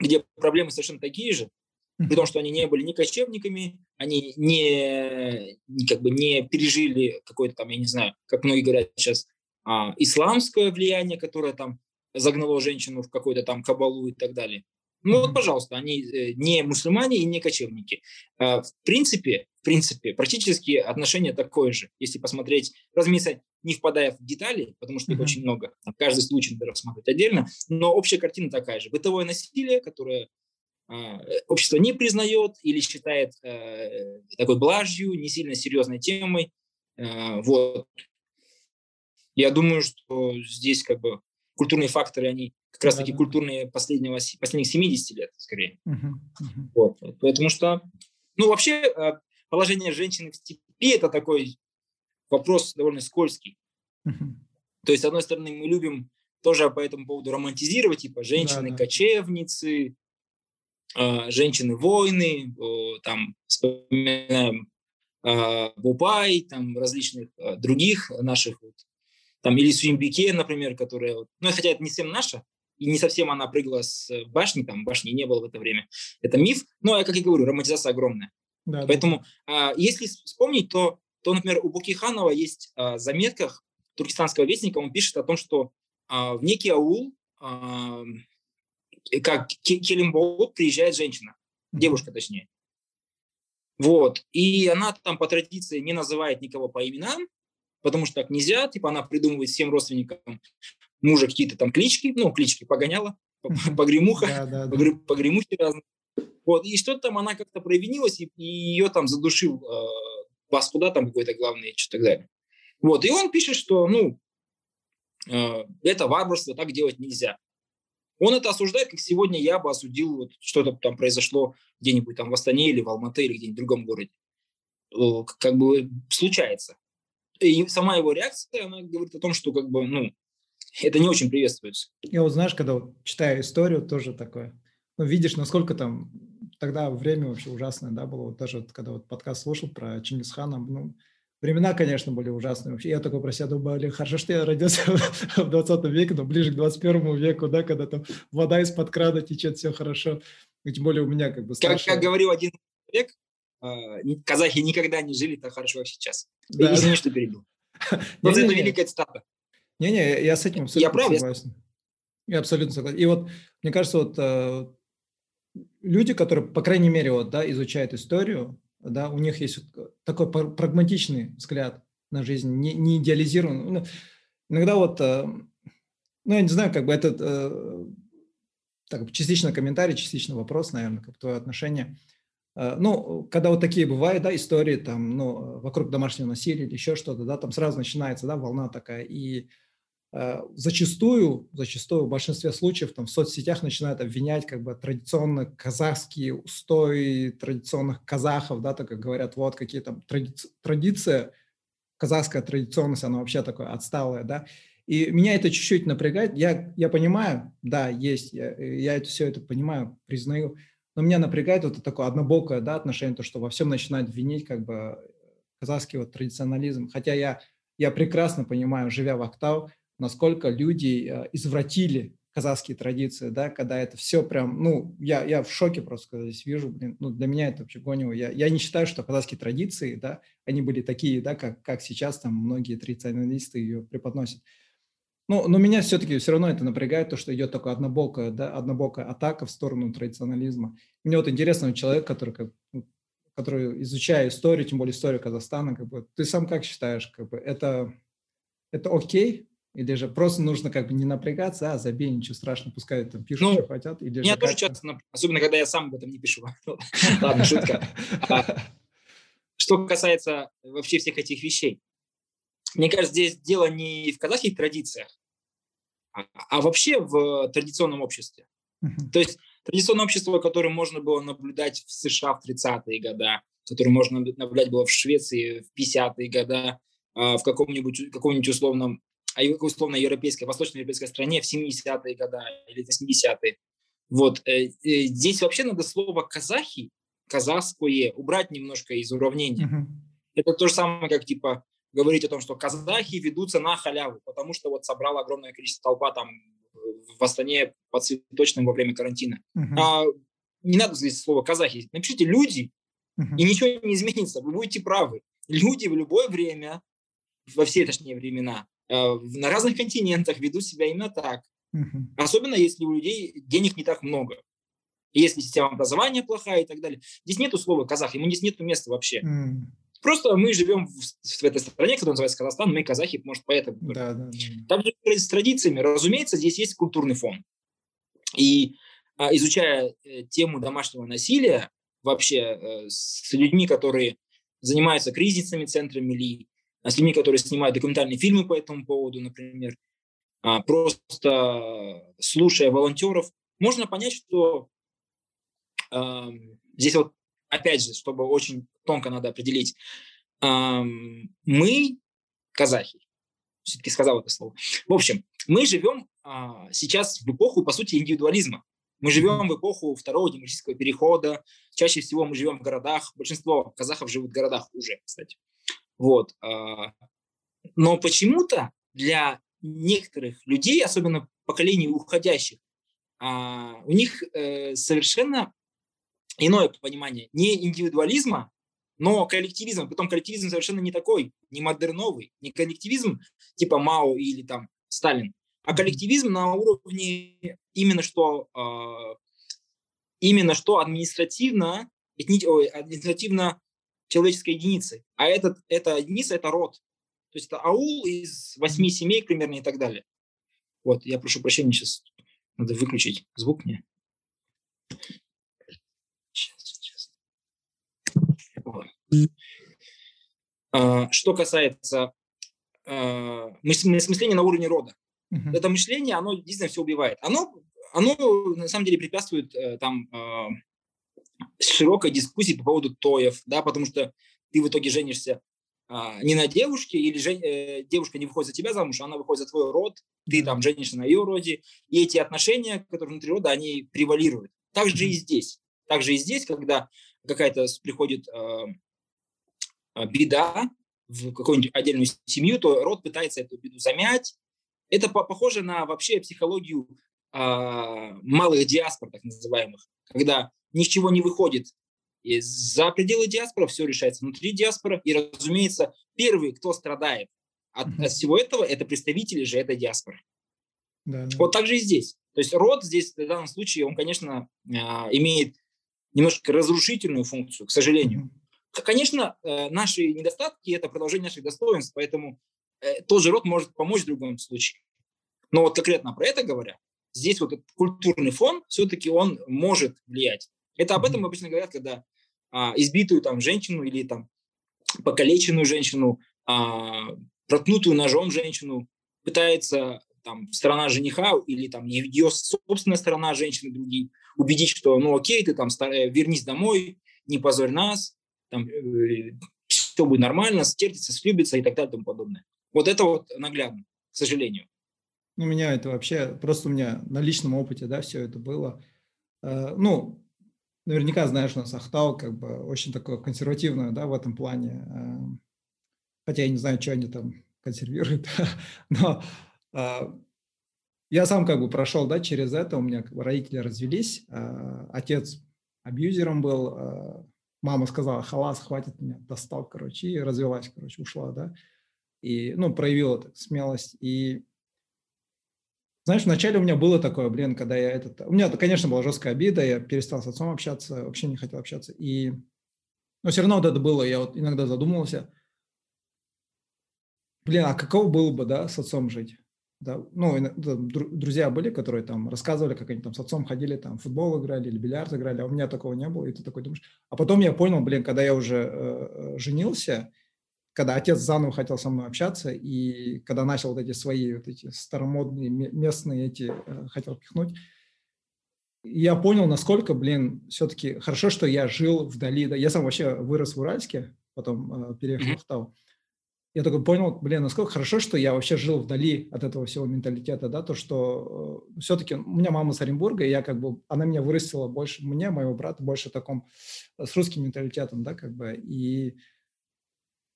где проблемы совершенно такие же, при том, что они не были ни кочевниками, они не, как бы не пережили какое-то там, я не знаю, как многие говорят сейчас, а, исламское влияние, которое там загнало женщину в какой-то там кабалу и так далее. Ну вот, пожалуйста, они э, не мусульмане и не кочевники. А, в принципе, в принципе, практически отношение такое же. Если посмотреть, разумеется, не впадая в детали, потому что их mm-hmm. очень много, каждый случай надо рассматривать отдельно, но общая картина такая же. Бытовое насилие, которое а, общество не признает или считает э, такой блажью, не сильно серьезной темой. Э, вот. Я думаю, что здесь как бы культурные факторы, они как раз таки да, культурные последнего, последних 70 лет, скорее. Uh-huh, uh-huh. Вот. Потому что, ну, вообще, э, положение женщины в степи – это такой вопрос довольно скользкий. Uh-huh. То есть, с одной стороны, мы любим тоже по этому поводу романтизировать, типа женщины-кочевницы, э, женщины-войны, там вспоминаем э, Бубай, там различных э, других наших вот, там или Суимбике, например, которая, ну, хотя это не совсем наша, и не совсем она прыгала с башни, там башни не было в это время. Это миф, но, как я говорю, романтизация огромная. Да, Поэтому, да. если вспомнить, то, то, например, у Букиханова есть в заметках туркестанского вестника, он пишет о том, что в некий аул, как Келимболот, приезжает женщина, девушка точнее. Вот. И она там по традиции не называет никого по именам, потому что так нельзя. Типа она придумывает всем родственникам мужа какие-то там клички, ну, клички погоняла, погремуха, погремухи разные. Вот, и что-то там она как-то провинилась, и, и ее там задушил э, вас куда там какой-то главный, что так далее. Вот, и он пишет, что, ну, э, это варварство, так делать нельзя. Он это осуждает, как сегодня я бы осудил, вот, что-то там произошло где-нибудь там в Астане или в Алматы или где-нибудь в другом городе. Как бы случается. И сама его реакция, она говорит о том, что как бы, ну, это не очень приветствуется.
Я вот знаешь, когда вот читаю историю, тоже такое, ну, видишь, насколько там тогда время вообще ужасное, да, было, вот даже вот, когда вот подкаст слушал про Чингисхана, ну, времена, конечно, были ужасные вообще. Я такой про себя думаю, блин, хорошо, что я родился в 20 веке, но ближе к 21 веку, да, когда там вода из-под крана течет, все хорошо. И тем более у меня как бы
старшая... Как, как говорил один человек, казахи никогда не жили так хорошо, как сейчас. Да. Извини, что перебил. Но это великая цитата.
Не-не, я с этим абсолютно я прав, согласен. Я... я абсолютно согласен. И вот мне кажется, вот э, люди, которые, по крайней мере, вот, да, изучают историю, да, у них есть вот такой прагматичный взгляд на жизнь, не, не идеализированный. Ну, иногда вот, э, ну, я не знаю, как бы это э, так, частично комментарий, частично вопрос, наверное, как твое отношение. Э, ну, когда вот такие бывают, да, истории там, ну, вокруг домашнего насилия или еще что-то, да, там сразу начинается, да, волна такая, и Э, зачастую, зачастую в большинстве случаев там в соцсетях начинают обвинять как бы традиционно казахские устои традиционных казахов, да, так как говорят, вот какие там традиции, традиция, казахская традиционность, она вообще такое отсталая, да, и меня это чуть-чуть напрягает. Я, я понимаю, да, есть, я, я это все это понимаю, признаю, но меня напрягает вот это такое однобокое да, отношение, то, что во всем начинают винить как бы казахский вот традиционализм. Хотя я, я прекрасно понимаю, живя в Актау, насколько люди э, извратили казахские традиции, да, когда это все прям, ну, я, я в шоке просто, когда здесь вижу, блин, ну, для меня это вообще гонево. Я, я не считаю, что казахские традиции, да, они были такие, да, как, как сейчас там многие традиционалисты ее преподносят. Ну, но меня все-таки все равно это напрягает, то, что идет такая однобокая, да, однобокая атака в сторону традиционализма. Мне вот интересно человек, который, как, ну, который изучая историю, тем более историю Казахстана, как бы, ты сам как считаешь, как бы, это, это окей, или же просто нужно как бы не напрягаться, а забей, ничего страшного, пускай там пишут, ну, что хотят. Или
меня тоже часто, особенно когда я сам об этом не пишу. Ладно, шутка. А, что касается вообще всех этих вещей. Мне кажется, здесь дело не в казахских традициях, а, а вообще в традиционном обществе. То есть Традиционное общество, которое можно было наблюдать в США в 30-е годы, которое можно наблюдать было в Швеции в 50-е годы, а, в каком-нибудь каком-нибудь условном а условно европейской, восточноевропейской стране в 70-е годы или 80-е. Вот. Э, э, здесь вообще надо слово «казахи», «казахское» убрать немножко из уравнения. Uh-huh. Это то же самое, как типа говорить о том, что казахи ведутся на халяву, потому что вот собрало огромное количество толпа там в Астане по цветочным во время карантина. Uh-huh. А, не надо здесь слово казахи. Напишите люди, uh-huh. и ничего не изменится. Вы будете правы. Люди в любое время, во все точнее времена, Э, на разных континентах ведут себя именно так. Uh-huh. Особенно если у людей денег не так много. Если система образования плохая и так далее. Здесь нету слова казах, ему здесь нету места вообще. Uh-huh. Просто мы живем в, в этой стране, которая называется Казахстан, мы казахи, может, поэтому. Да, да, да. Также с традициями, разумеется, здесь есть культурный фон. И а, изучая э, тему домашнего насилия, вообще э, с людьми, которые занимаются кризисными центрами или а с людьми, которые снимают документальные фильмы по этому поводу, например, а, просто слушая волонтеров, можно понять, что э, здесь вот, опять же, чтобы очень тонко надо определить, мы, казахи, все-таки сказал это слово, в общем, мы живем э, сейчас в эпоху, по сути, индивидуализма. Мы живем в эпоху второго демократического перехода. Чаще всего мы живем в городах. Большинство казахов живут в городах уже, кстати. Вот. А, но почему-то для некоторых людей, особенно поколений уходящих, а, у них э, совершенно иное понимание не индивидуализма, но коллективизм. Потом коллективизм совершенно не такой, не модерновый, не коллективизм типа Мао или там Сталин, а коллективизм на уровне именно что а, именно что административно, этни, административно человеческой единицы. А этот, эта единица – это род. То есть это аул из восьми семей примерно и так далее. Вот, я прошу прощения, сейчас надо выключить звук мне. Сейчас, сейчас. Вот. А, что касается а, мышления на уровне рода. Uh-huh. Это мышление, оно действительно все убивает. Оно, оно на самом деле препятствует э, там а, широкой дискуссии по поводу тоев, да, потому что ты в итоге женишься а, не на девушке, или жен, э, девушка не выходит за тебя замуж, она выходит за твой род, ты там женишься на ее роде, и эти отношения, которые внутри рода, они превалируют. Так же и здесь. Так же и здесь, когда какая-то приходит э, беда в какую-нибудь отдельную семью, то род пытается эту беду замять. Это по похоже на вообще психологию э, малых диаспор, так называемых, когда ничего не выходит и за пределы диаспоры, все решается внутри диаспоры. И, разумеется, первый, кто страдает от, от всего этого, это представители же этой диаспоры. Да, да. Вот так же и здесь. То есть род здесь в данном случае, он, конечно, а, имеет немножко разрушительную функцию, к сожалению. Mm-hmm. Конечно, э, наши недостатки – это продолжение наших достоинств, поэтому э, тот же род может помочь в другом случае. Но вот конкретно про это говоря, здесь вот этот культурный фон все-таки он может влиять. Это об этом обычно говорят, когда а, избитую там женщину или там покалеченную женщину, а, проткнутую ножом женщину пытается там сторона жениха или там ее собственная сторона женщины другие убедить, что ну окей, ты там старая, вернись домой, не позорь нас, там э, все будет нормально, стертится, слюбится и так далее и тому подобное. Вот это вот наглядно, к сожалению.
У меня это вообще, просто у меня на личном опыте, да, все это было. Э, ну, наверняка знаешь, у нас Ахтау как бы очень такое консервативное, да, в этом плане. Эм, хотя я не знаю, что они там консервируют, но я сам как бы прошел, да, через это. У меня как бы родители развелись, отец абьюзером был, мама сказала, халас, хватит меня, достал, короче, и развелась, короче, ушла, да. И, ну, проявила так, смелость. И знаешь, вначале у меня было такое, блин, когда я этот... У меня, конечно, была жесткая обида, я перестал с отцом общаться, вообще не хотел общаться. И... Но все равно вот это было, я вот иногда задумывался, блин, а каково было бы, да, с отцом жить? Да, ну, друзья были, которые там рассказывали, как они там с отцом ходили, там футбол играли или бильярд играли, а у меня такого не было, и ты такой думаешь. А потом я понял, блин, когда я уже э, э женился, когда отец заново хотел со мной общаться, и когда начал вот эти свои вот эти старомодные местные эти э, хотел пихнуть, я понял, насколько, блин, все-таки хорошо, что я жил вдали. Да, я сам вообще вырос в Уральске, потом э, переехал mm-hmm. в Ахтау. Я такой понял, блин, насколько хорошо, что я вообще жил вдали от этого всего менталитета, да, то, что э, все-таки у меня мама с Оренбурга, и я как бы, она меня вырастила больше, мне, моего брата, больше таком, с русским менталитетом, да, как бы, и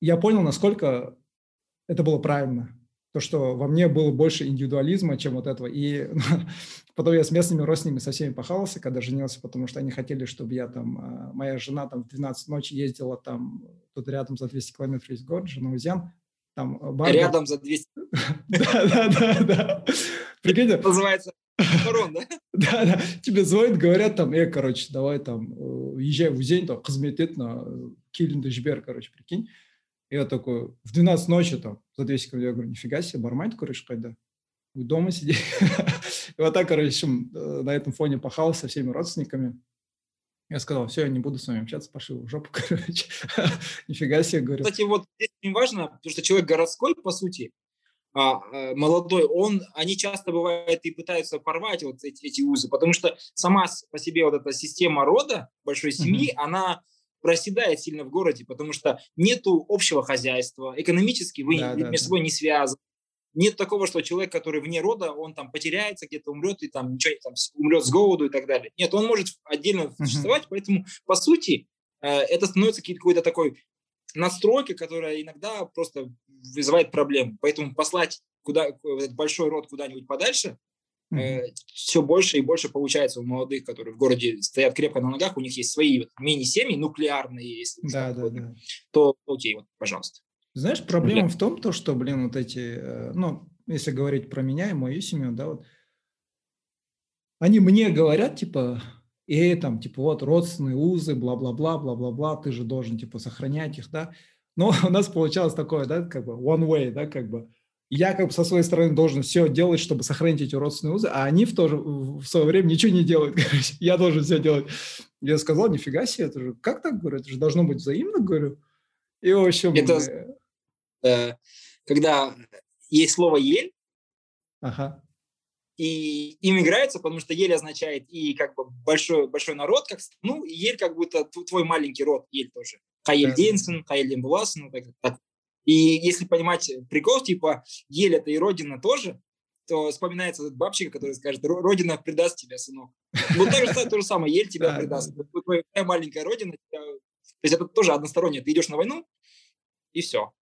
я понял, насколько это было правильно, то, что во мне было больше индивидуализма, чем вот этого. И потом я с местными родственниками со всеми похался, когда женился, потому что они хотели, чтобы я там, а, моя жена там в 12 ночи ездила там, тут рядом за 200 километров есть город, Женаузян, там
а, бар. Рядом за 200.
Да, да, да, да.
Прикиньте. Называется Корон, да?
Да, да. Тебе звонят, говорят там, э, короче, давай там, э, езжай в Узень, там, қызмет на Килинды жбер, короче, прикинь. Я такой, в 12 ночи там, за 200 км, я говорю, нифига себе, бармен куришь когда? Дома сидите? И вот так, короче, э, на этом фоне пахал со всеми родственниками. Я сказал, все, я не буду с вами общаться, пошли в жопу, короче. Нифига себе, говорю.
Кстати, вот здесь очень важно, потому что человек городской, по сути, а, э, молодой, он, они часто бывают и пытаются порвать вот эти, эти узы, потому что сама по себе вот эта система рода, большой семьи, mm-hmm. она проседает сильно в городе, потому что нету общего хозяйства, экономически вы да, между да, собой да. не связаны. Нет такого, что человек, который вне рода, он там потеряется, где-то умрет и там ничего там умрет с голоду и так далее. Нет, он может отдельно существовать, uh-huh. поэтому по сути э, это становится какой-то такой настройкой, которая иногда просто вызывает проблемы. Поэтому послать куда этот большой род куда-нибудь подальше mm-hmm. все больше и больше получается у молодых, которые в городе стоят крепко на ногах, у них есть свои вот мини-семьи, нуклеарные, если да, да, да. то окей, вот, пожалуйста.
Знаешь, проблема в том, то, что, блин, вот эти, э, ну, если говорить про меня и мою семью, да, вот, они мне говорят, типа, и там, типа, вот, родственные узы, бла-бла-бла, бла-бла-бла, ты же должен, типа, сохранять их, да. Но у нас получалось такое, да, как бы one way, да, как бы, я как бы со своей стороны должен все делать, чтобы сохранить эти родственные узы, а они в, то же, в свое время ничего не делают. Короче. Я должен все делать. Я сказал, нифига себе, это же как так, говорю, это же должно быть взаимно, говорю. И в общем...
Это, э, когда есть слово «ель», ага. и им играется, потому что ель означает и как бы большой, большой народ, как, ну, и ель как будто твой маленький род, ель тоже. Хаель да, Денсен, Хаель Дембуласен, ну, так, так, и если понимать прикол, типа, ель – это и родина тоже, то вспоминается этот бабчик, который скажет, родина предаст тебя, сынок. Вот так же то же самое, ель тебя предаст. Твоя маленькая родина, то есть это тоже одностороннее. Ты идешь на войну, и все.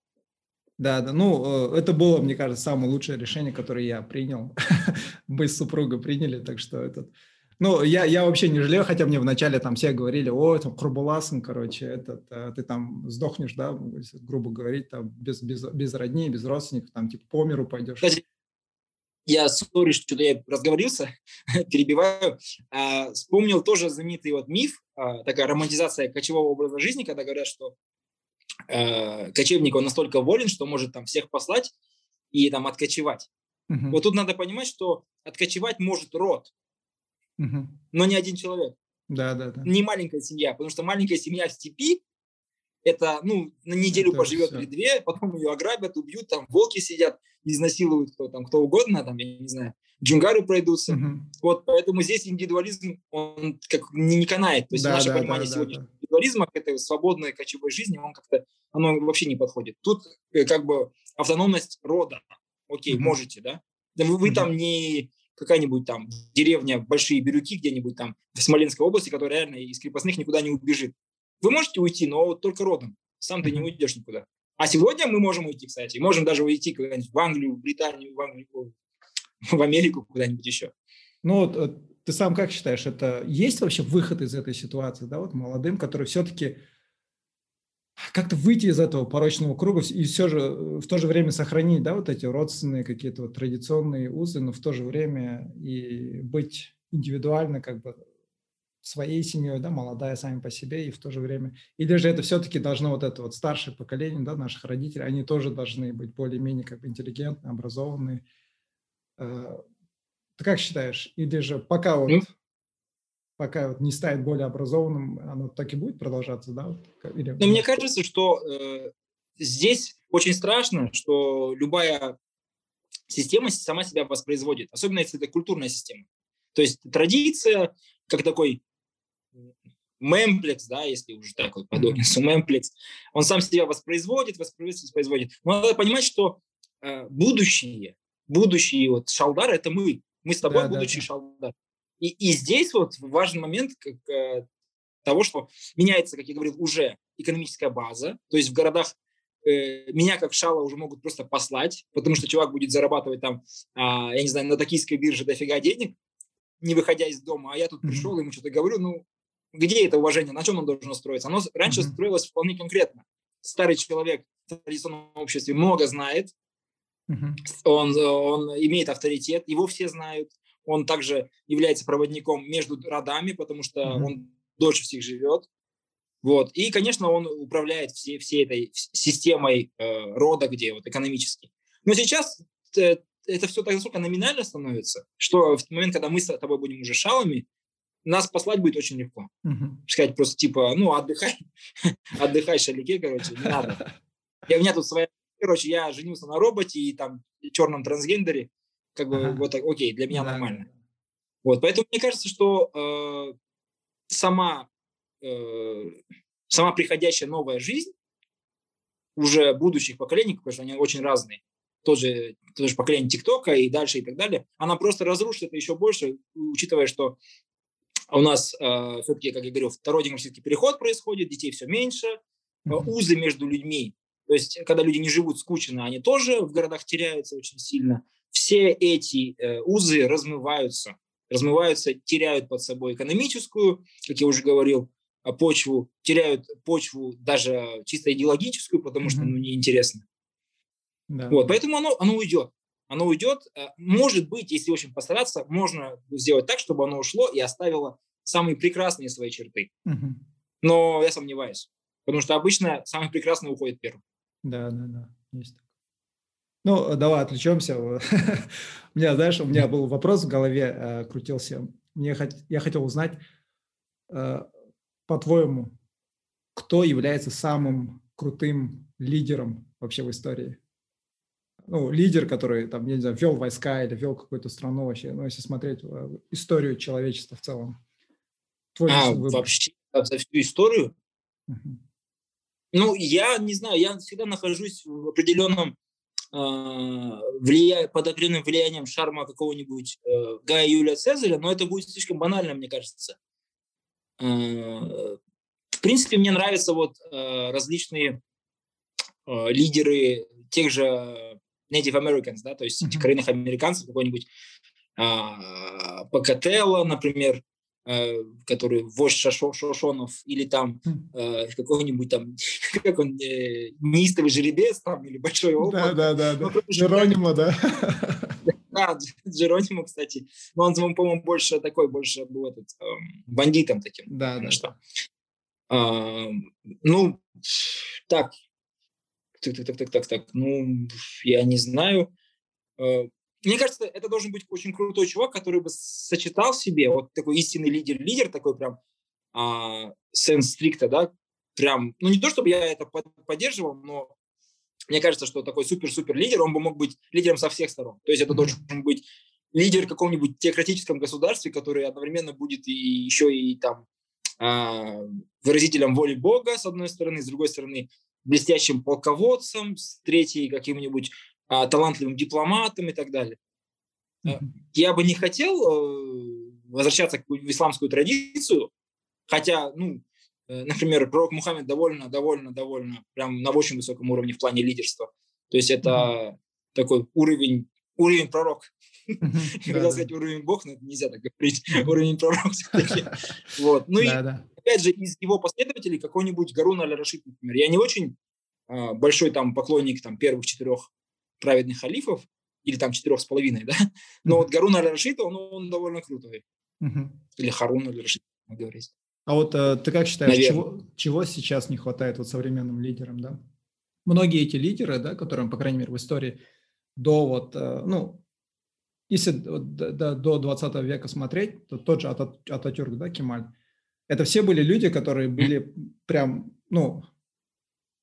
Да, да, ну, э, это было, мне кажется, самое лучшее решение, которое я принял. Мы с супругой приняли, так что этот... Ну, я, я вообще не жалею, хотя мне вначале там все говорили, о, там Курбуласын, короче, этот, а, ты там сдохнешь, да, грубо говорить, там без, без, без родни, без родственников, там типа по миру пойдешь. Кстати,
я, сори, что я разговорился, перебиваю, а, вспомнил тоже знаменитый вот миф, а, такая романтизация кочевого образа жизни, когда говорят, что а, кочевник, он настолько волен, что может там всех послать и там откочевать. Угу. Вот тут надо понимать, что откочевать может род, угу. но не один человек.
Да, да, да.
Не маленькая семья, потому что маленькая семья в степи, это, ну, на неделю это поживет все. или две, потом ее ограбят, убьют, там волки сидят, изнасилуют кто там, кто угодно, там, я не знаю, джунгары пройдутся. Угу. Вот, поэтому здесь индивидуализм, он как не, не канает. То есть да, наше да, понимание да, сегодняшнего да, индивидуализма к этой свободной кочевой жизни, он как-то, оно вообще не подходит. Тут э, как бы автономность рода. Окей, угу. можете, да? Вы, вы угу. там не какая-нибудь там деревня, большие бирюки где-нибудь там в Смоленской области, которая реально из крепостных никуда не убежит. Вы можете уйти, но вот только родом. Сам ты не уйдешь никуда. А сегодня мы можем уйти, кстати. Можем даже уйти куда-нибудь в Англию, в Британию, в, Англию, в Америку, куда-нибудь еще.
Ну, вот э, ты сам как считаешь, это есть вообще выход из этой ситуации, да, вот молодым, которые все-таки как-то выйти из этого порочного круга и все же э, в то же время сохранить, да, вот эти родственные какие-то вот традиционные узы, но в то же время и быть индивидуально как бы своей семьей, да, молодая сами по себе, и в то же время, или же это все-таки должно вот это вот старшее поколение, да, наших родителей, они тоже должны быть более-менее как бы интеллигентные, образованные. Э, ты как считаешь? Или же пока вот пока вот не станет более образованным, оно так и будет продолжаться, да?
Или... Но мне кажется, что э, здесь очень страшно, что любая система сама себя воспроизводит, особенно если это культурная система. То есть традиция, как такой мемплекс, да, если уже такой по Докинсу, мемплекс, он сам себя воспроизводит, воспроизводит, воспроизводит. Но надо понимать, что э, будущее, будущее вот шалдар – это мы. Мы с тобой да, будущий да. шалдар. И, и здесь вот важный момент как, э, того, что меняется, как я говорил, уже экономическая база. То есть в городах э, меня как шала уже могут просто послать, потому что чувак будет зарабатывать там, э, я не знаю, на токийской бирже дофига денег, не выходя из дома, а я тут mm-hmm. пришел, ему что-то говорю, ну, где это уважение, на чем оно должно строиться? Оно раньше mm-hmm. строилось вполне конкретно. Старый человек в традиционном обществе много знает, mm-hmm. он, он имеет авторитет, его все знают, он также является проводником между родами, потому что mm-hmm. он дольше всех живет. Вот. И, конечно, он управляет всей, всей этой системой э, рода, где вот экономически. Но сейчас э, это все так настолько номинально становится, что в момент, когда мы с тобой будем уже шалами, нас послать будет очень легко. Uh-huh. Сказать просто типа, ну, отдыхай, отдыхай, шалике, короче, не надо. Я, у меня тут своя, короче, я женился на роботе и там черном трансгендере, как бы uh-huh. вот так, окей, для меня uh-huh. нормально. Вот, поэтому мне кажется, что э, сама, э, сама приходящая новая жизнь уже будущих поколений, потому что они очень разные, тоже, тоже поколение ТикТока и дальше и так далее, она просто разрушит это еще больше, учитывая, что у нас э, все-таки, как я говорю, второй демографический переход происходит, детей все меньше, э, узы между людьми, то есть когда люди не живут скучно, они тоже в городах теряются очень сильно. Все эти э, узы размываются, размываются, теряют под собой экономическую, как я уже говорил, а, почву, теряют почву даже чисто идеологическую, потому что ну, неинтересно. Да. Вот, поэтому оно, оно уйдет оно уйдет. Э, может быть, если очень постараться, можно сделать так, чтобы оно ушло и оставило самые прекрасные свои черты. Но я сомневаюсь, потому что обычно самый прекрасный уходит первым.
Да, да, да, есть так. Ну, давай отвлечемся. у меня, знаешь, у меня был вопрос в голове, э, крутился. Мне я хотел узнать, э, по-твоему, кто является самым крутым лидером вообще в истории? ну, лидер, который, там, я не знаю, вел войска или вел какую-то страну вообще, ну, если смотреть э, историю человечества в целом.
Твой а, вообще за всю историю? Uh-huh. Ну, я не знаю, я всегда нахожусь в определенном э, влия... под определенным влиянием шарма какого-нибудь э, Гая Юлия Цезаря, но это будет слишком банально, мне кажется. Э, в принципе, мне нравятся вот э, различные э, лидеры тех же Native Americans, да, то есть mm-hmm. коренных американцев, какой-нибудь а, Покателло, например, э, который вождь Шашо, Шошонов, или там э, какой-нибудь там, как он, э, неистовый жеребец там, или большой опыт.
Да, да, да, да. Ну, Джеронимо, да.
Да, Джеронимо, кстати. Но он, по-моему, больше такой, больше был этот, э, бандитом таким.
Да, да.
Что. Э, ну, так, так, так, так, так, так, так, ну, я не знаю. Э, мне кажется, это должен быть очень крутой чувак, который бы сочетал в себе вот такой истинный лидер, лидер такой прям а, сенс стрикта, да, прям, ну не то чтобы я это поддерживал, но мне кажется, что такой супер-супер лидер, он бы мог быть лидером со всех сторон. То есть это должен быть лидер в каком-нибудь теократическом государстве, который одновременно будет и еще и там а, выразителем воли Бога, с одной стороны, с другой стороны, блестящим полководцем, с третьей каким-нибудь а, талантливым дипломатом и так далее. Mm-hmm. Я бы не хотел э, возвращаться в исламскую традицию, хотя, ну, э, например, пророк Мухаммед довольно, довольно, довольно, прям на очень высоком уровне в плане лидерства. То есть это mm-hmm. такой уровень, уровень пророк. Хотел сказать уровень Бог, но нельзя так говорить. Уровень пророк. Вот. Ну и опять же, из его последователей какой-нибудь Гарун аль-Рашид, например. Я не очень а, большой там поклонник там первых четырех праведных халифов, или там четырех с половиной, да, но вот Гарун аль-Рашид, он, он довольно крутой. Или Харун аль-Рашид, говорить.
А вот э, ты как считаешь, чего, чего сейчас не хватает вот современным лидерам, да? Многие эти лидеры, да, которым, по крайней мере, в истории до вот, э, ну, если до, до, до 20 века смотреть, то тот же Ататюрк, да, Кемаль, это все были люди, которые были прям, ну,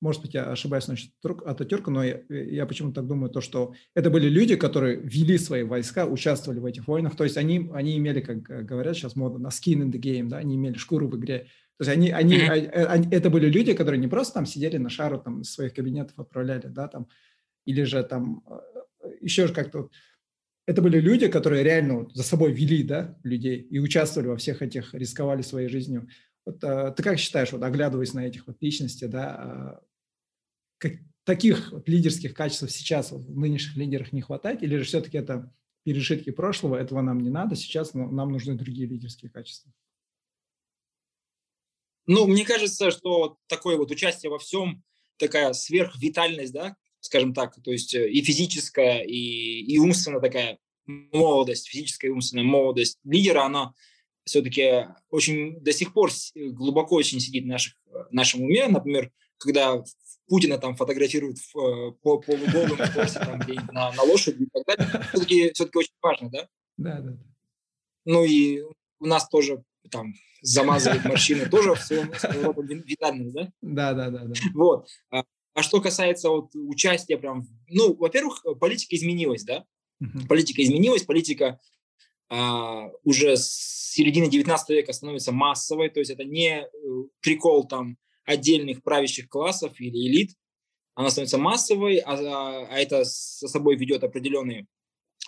может быть, я ошибаюсь насчет Ататюрка, но я, я почему-то так думаю, то, что это были люди, которые вели свои войска, участвовали в этих войнах, то есть они, они имели, как говорят сейчас модно, на skin in the game, да, они имели шкуру в игре. То есть они, они, mm-hmm. они, это были люди, которые не просто там сидели на шару, там, из своих кабинетов отправляли, да, там, или же там э, еще же как-то это были люди, которые реально за собой вели, да, людей и участвовали во всех этих, рисковали своей жизнью. Вот, а, ты как считаешь, вот оглядываясь на этих вот личностей, да, а, как, таких вот лидерских качеств сейчас вот, в нынешних лидерах не хватает, или же все-таки это пережитки прошлого, этого нам не надо, сейчас нам нужны другие лидерские качества?
Ну, мне кажется, что такое вот участие во всем, такая сверхвитальность, да, скажем так, то есть э, и физическая, и, и умственная такая молодость, физическая и умственная молодость лидера, она все-таки очень до сих пор глубоко очень сидит в, наших, в нашем уме. Например, когда Путина там фотографируют в, э, по полуголым там, на, на лошади и так далее, все-таки, все-таки очень важно, да?
Да, да.
Ну и у нас тоже там замазывают морщины тоже в своем, своем витальном, да?
Да, да, да, да.
Вот. А, а что касается вот участия прям, ну, во-первых, политика изменилась, да? Политика изменилась, политика а, уже с середины 19 века становится массовой, то есть это не э, прикол там отдельных правящих классов или элит, она становится массовой, а, а, а это за собой ведет определенные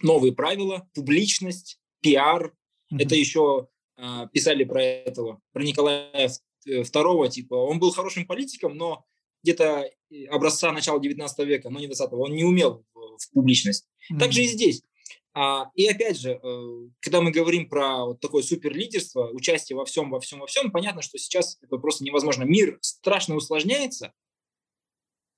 новые правила, публичность, пиар. Uh-huh. Это еще а, писали про этого, про Николая II, типа, он был хорошим политиком, но где-то образца начала 19 века, но не 20 он не умел в, публичность. Mm-hmm. Так же и здесь. А, и опять же, э, когда мы говорим про вот такое суперлидерство, участие во всем, во всем, во всем, понятно, что сейчас это просто невозможно. Мир страшно усложняется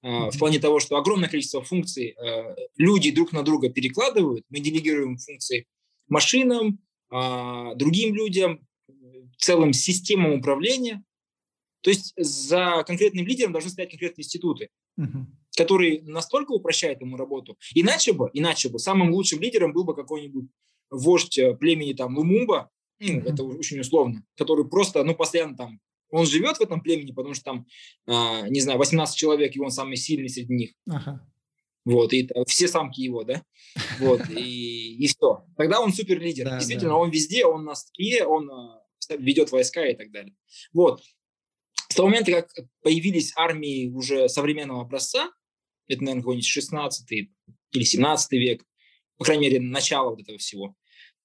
mm-hmm. в плане того, что огромное количество функций э, люди друг на друга перекладывают. Мы делегируем функции машинам, а, другим людям, целым системам управления. То есть за конкретным лидером должны стоять конкретные институты, uh-huh. Которые настолько упрощают ему работу. Иначе бы, иначе бы самым лучшим лидером был бы какой-нибудь вождь э, племени там Лумумба, ну, это очень условно, который просто, ну, постоянно там, он живет в этом племени, потому что там, а, не знаю, 18 человек, и он самый сильный среди них. Uh-huh. Вот, и все самки его, да, вот, и, и все. Тогда он супер лидер. Да, Действительно, да. он везде, он на стеке, он э, ведет войска и так далее. Вот. С того момента, как появились армии уже современного образца, это, наверное, какой-нибудь 16 или 17 век, по крайней мере, начало вот этого всего,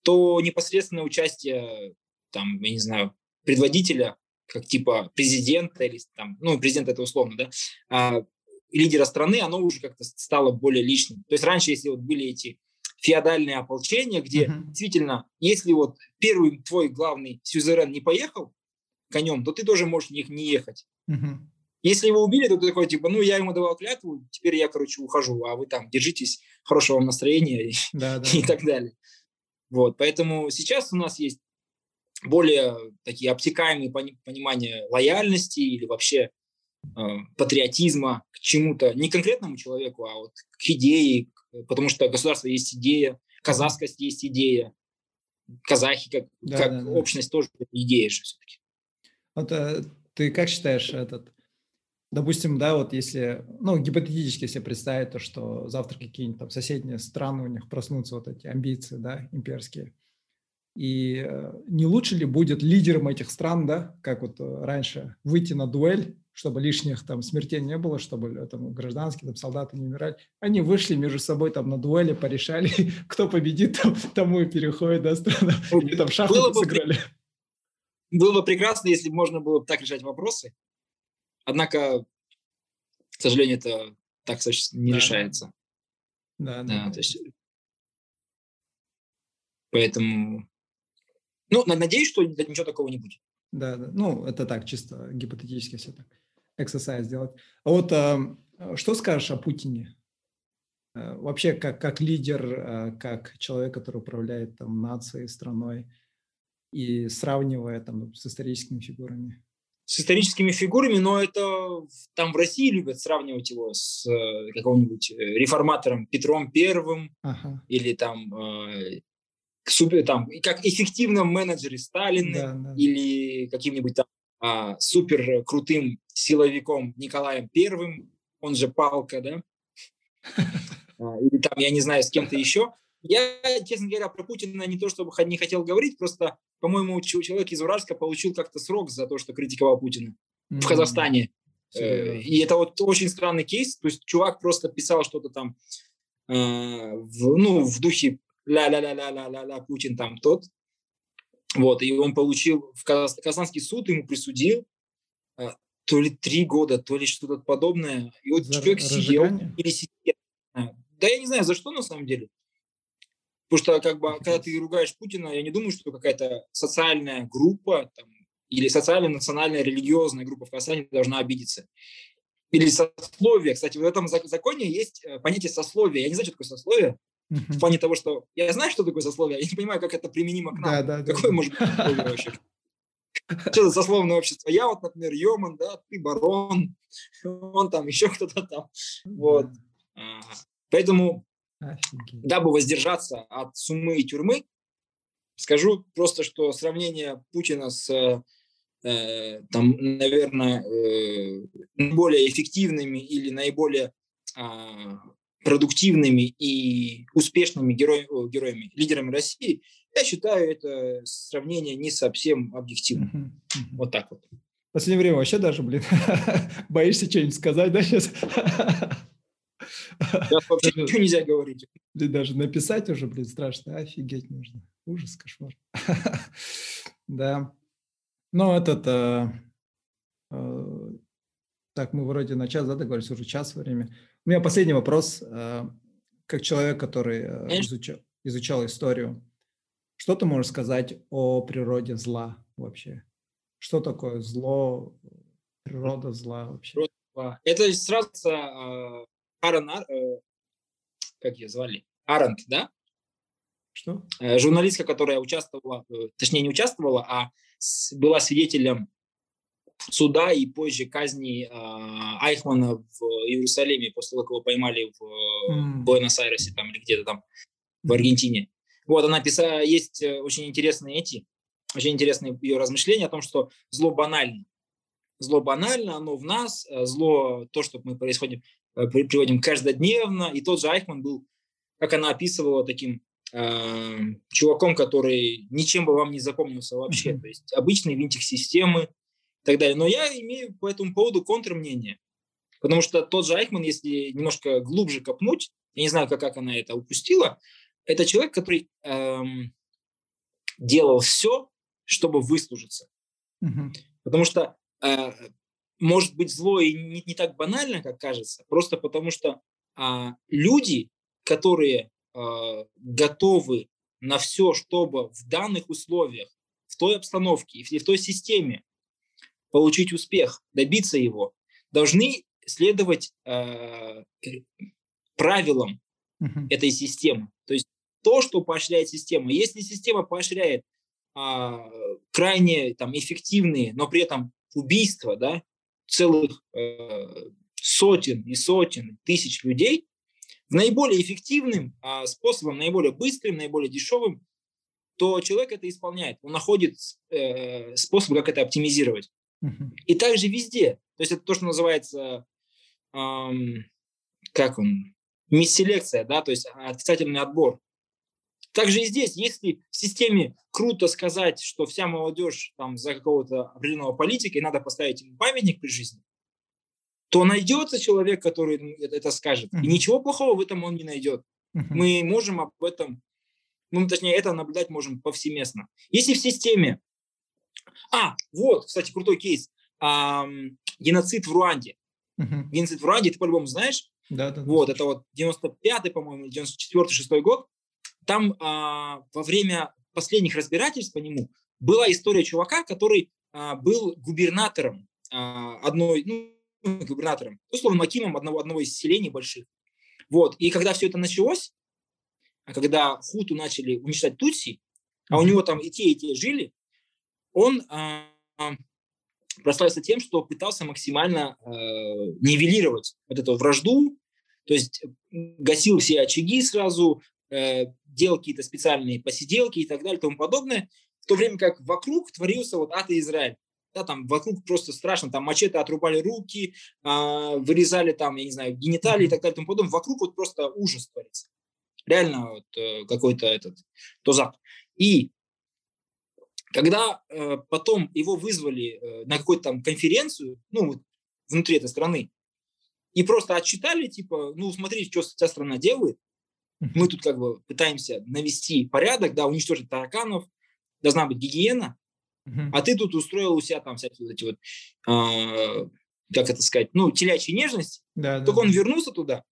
то непосредственное участие, там, я не знаю, предводителя, как типа президента или там, ну, президент это условно, да, а, лидера страны, оно уже как-то стало более личным. То есть раньше, если вот были эти феодальные ополчения, где uh-huh. действительно, если вот первый твой главный сюзерен не поехал, конем, то ты тоже можешь них не ехать. Угу. Если его убили, то ты такой, типа, ну, я ему давал клятву, теперь я, короче, ухожу, а вы там держитесь, хорошего вам настроения и, да, да. и так далее. Вот, поэтому сейчас у нас есть более такие обтекаемые понимания лояльности или вообще э, патриотизма к чему-то, не конкретному человеку, а вот к идее, потому что государство есть идея, казахскость есть идея, казахи как, да, как да, общность да. тоже идея же все-таки.
Вот э, ты как считаешь этот, допустим, да, вот если, ну, гипотетически себе представить то, что завтра какие-нибудь там соседние страны, у них проснутся вот эти амбиции, да, имперские, и э, не лучше ли будет лидером этих стран, да, как вот э, раньше, выйти на дуэль, чтобы лишних там смертей не было, чтобы там гражданские там солдаты не умирали. Они вышли между собой там на дуэли, порешали, кто победит, там, тому и переходит, да, страна. И там шахматы сыграли.
Было бы прекрасно, если бы можно было так решать вопросы. Однако, к сожалению, это так не да. решается.
Да, да.
да то есть, поэтому, ну, надеюсь, что ничего такого не будет.
Да, да. Ну, это так, чисто гипотетически все так. Эксерсайз сделать. А вот э, что скажешь о Путине? Э, вообще, как, как лидер, э, как человек, который управляет там нацией, страной – и сравнивая там с историческими фигурами.
С историческими фигурами, но это там в России любят сравнивать его с э, каким-нибудь э, реформатором Петром Первым ага. или там э, супер, там как эффективном менеджере Сталина да, да. или каким-нибудь там а, супер крутым силовиком Николаем Первым, он же Палка, да, а, или там, я не знаю, с кем-то еще. Я, честно говоря, про Путина не то чтобы не хотел говорить, просто, по-моему, человек из Уральска получил как-то срок за то, что критиковал Путина mm-hmm. в Казахстане. Серьезно. И это вот очень странный кейс. То есть чувак просто писал что-то там э, в, ну, в духе ля-ля-ля-ля-ля-ля, Путин там тот. Вот, и он получил, в Казанский суд ему присудил э, то ли три года, то ли что-то подобное. И вот за человек сидел или сидел. Да я не знаю, за что на самом деле. Потому что, как бы, когда ты ругаешь Путина, я не думаю, что какая-то социальная группа там, или социальная, национальная, религиозная группа в Казахстане должна обидеться. Или сословие. Кстати, в этом законе есть э, понятие сословия. Я не знаю, что такое сословие. В плане того, что я знаю, что такое сословие, я не понимаю, как это применимо к нам. Да, да, Какое да. может быть сословие вообще? Что за сословное общество? Я вот, например, Йоман, да, ты барон, он там, еще кто-то там. Вот. Поэтому Офигеть. Дабы воздержаться от суммы и тюрьмы, скажу просто, что сравнение Путина с, э, там, наверное, э, наиболее эффективными или наиболее э, продуктивными и успешными героями, героями, лидерами России, я считаю это сравнение не совсем объективным. Uh-huh, Вот так вот.
В последнее время вообще даже, блин, боишься что-нибудь сказать, да, сейчас?
Сейчас вообще даже, ничего нельзя говорить.
Даже написать уже, блин, страшно. Офигеть нужно. Ужас, кошмар. да. Ну, этот... Э, э, так, мы вроде на час, да, договорились, уже час время. У меня последний вопрос. Э, как человек, который изучал, изучал историю, что ты можешь сказать о природе зла вообще? Что такое зло, природа зла вообще?
Это сразу э, Аарон, э, как ее звали? Арант, да?
Что?
Э, журналистка, которая участвовала, э, точнее не участвовала, а была свидетелем суда и позже казни Айхмана в Иерусалиме после того, как его поймали в mm. Буэнос-Айресе там или где-то там в Аргентине. Вот она писала, есть очень интересные эти, очень интересные ее размышления о том, что зло банально. Зло банально, оно в нас, зло, то, что мы происходим, Э, приводим каждодневно. И тот же Айхман был, как она описывала, таким э, чуваком, который ничем бы вам не запомнился вообще. Mm-hmm. То есть обычный винтик системы и так далее. Но я имею по этому поводу контрмнение. Потому что тот же Айхман, если немножко глубже копнуть, я не знаю, как, как она это упустила, это человек, который эм, делал все, чтобы выслужиться. Mm-hmm. Потому что э, может быть зло и не, не так банально, как кажется, просто потому что а, люди, которые а, готовы на все, чтобы в данных условиях, в той обстановке и в той системе получить успех, добиться его, должны следовать э, правилам uh-huh. этой системы. То есть то, что поощряет система. Если система поощряет э, крайне там, эффективные, но при этом убийства, да, целых э, сотен и сотен тысяч людей, наиболее эффективным э, способом, наиболее быстрым, наиболее дешевым, то человек это исполняет. Он находит э, способ, как это оптимизировать. Uh-huh. И также везде. То есть это то, что называется, эм, как он, мисс-селекция, да, то есть отрицательный отбор. Также и здесь, если в системе круто сказать, что вся молодежь там за какого-то определенного политика, и надо поставить ему памятник при жизни, то найдется человек, который это скажет. И ничего плохого в этом он не найдет. Мы можем об этом, ну, точнее, это наблюдать можем повсеместно. Если в системе... А, вот, кстати, крутой кейс. А, геноцид в Руанде. Геноцид в Руанде, ты по-любому знаешь?
Да, да.
Вот, это вот 95-й, по-моему, 94-6 год. Там а, во время последних разбирательств по нему была история чувака, который а, был губернатором а, одной, ну, губернатором, условно, макимом одного, одного из селений больших. Вот. И когда все это началось, когда хуту начали уничтожать тутси, а у него там и те, и те жили, он а, прославился тем, что пытался максимально а, нивелировать вот эту вражду, то есть гасил все очаги сразу, Э, делал какие-то специальные посиделки и так далее и тому подобное, в то время как вокруг творился вот ад и Израиль. да, там вокруг просто страшно, там мачете отрубали руки, э, вырезали там, я не знаю, гениталии и так далее и тому подобное. Вокруг вот просто ужас творится. Реально вот, э, какой-то этот тозак. И когда э, потом его вызвали э, на какую-то там конференцию, ну, вот, внутри этой страны, и просто отчитали, типа, ну, смотрите, что вся страна делает, мы тут как бы пытаемся навести порядок, да, уничтожить тараканов, должна быть гигиена, а ты тут устроил у себя там всякие вот эти вот, э, как это сказать, ну, телячьи нежности. Да, Только да. он вернулся туда,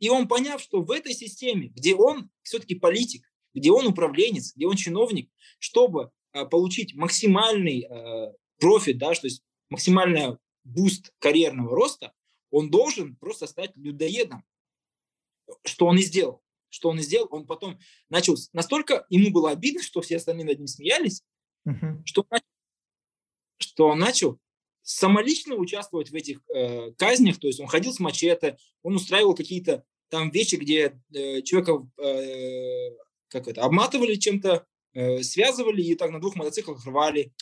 и он поняв, что в этой системе, где он все-таки политик, где он управленец, где он чиновник, чтобы э, получить максимальный э, профит, да, то есть максимальный boost карьерного роста, он должен просто стать людоедом. Что он и сделал. Что он сделал, он потом начал... Настолько ему было обидно, что все остальные над ним смеялись, uh-huh. что, что он начал самолично участвовать в этих э, казнях, то есть он ходил с мачете, он устраивал какие-то там вещи, где э, человека э, как это, обматывали чем-то, э, связывали и так на двух мотоциклах рвали.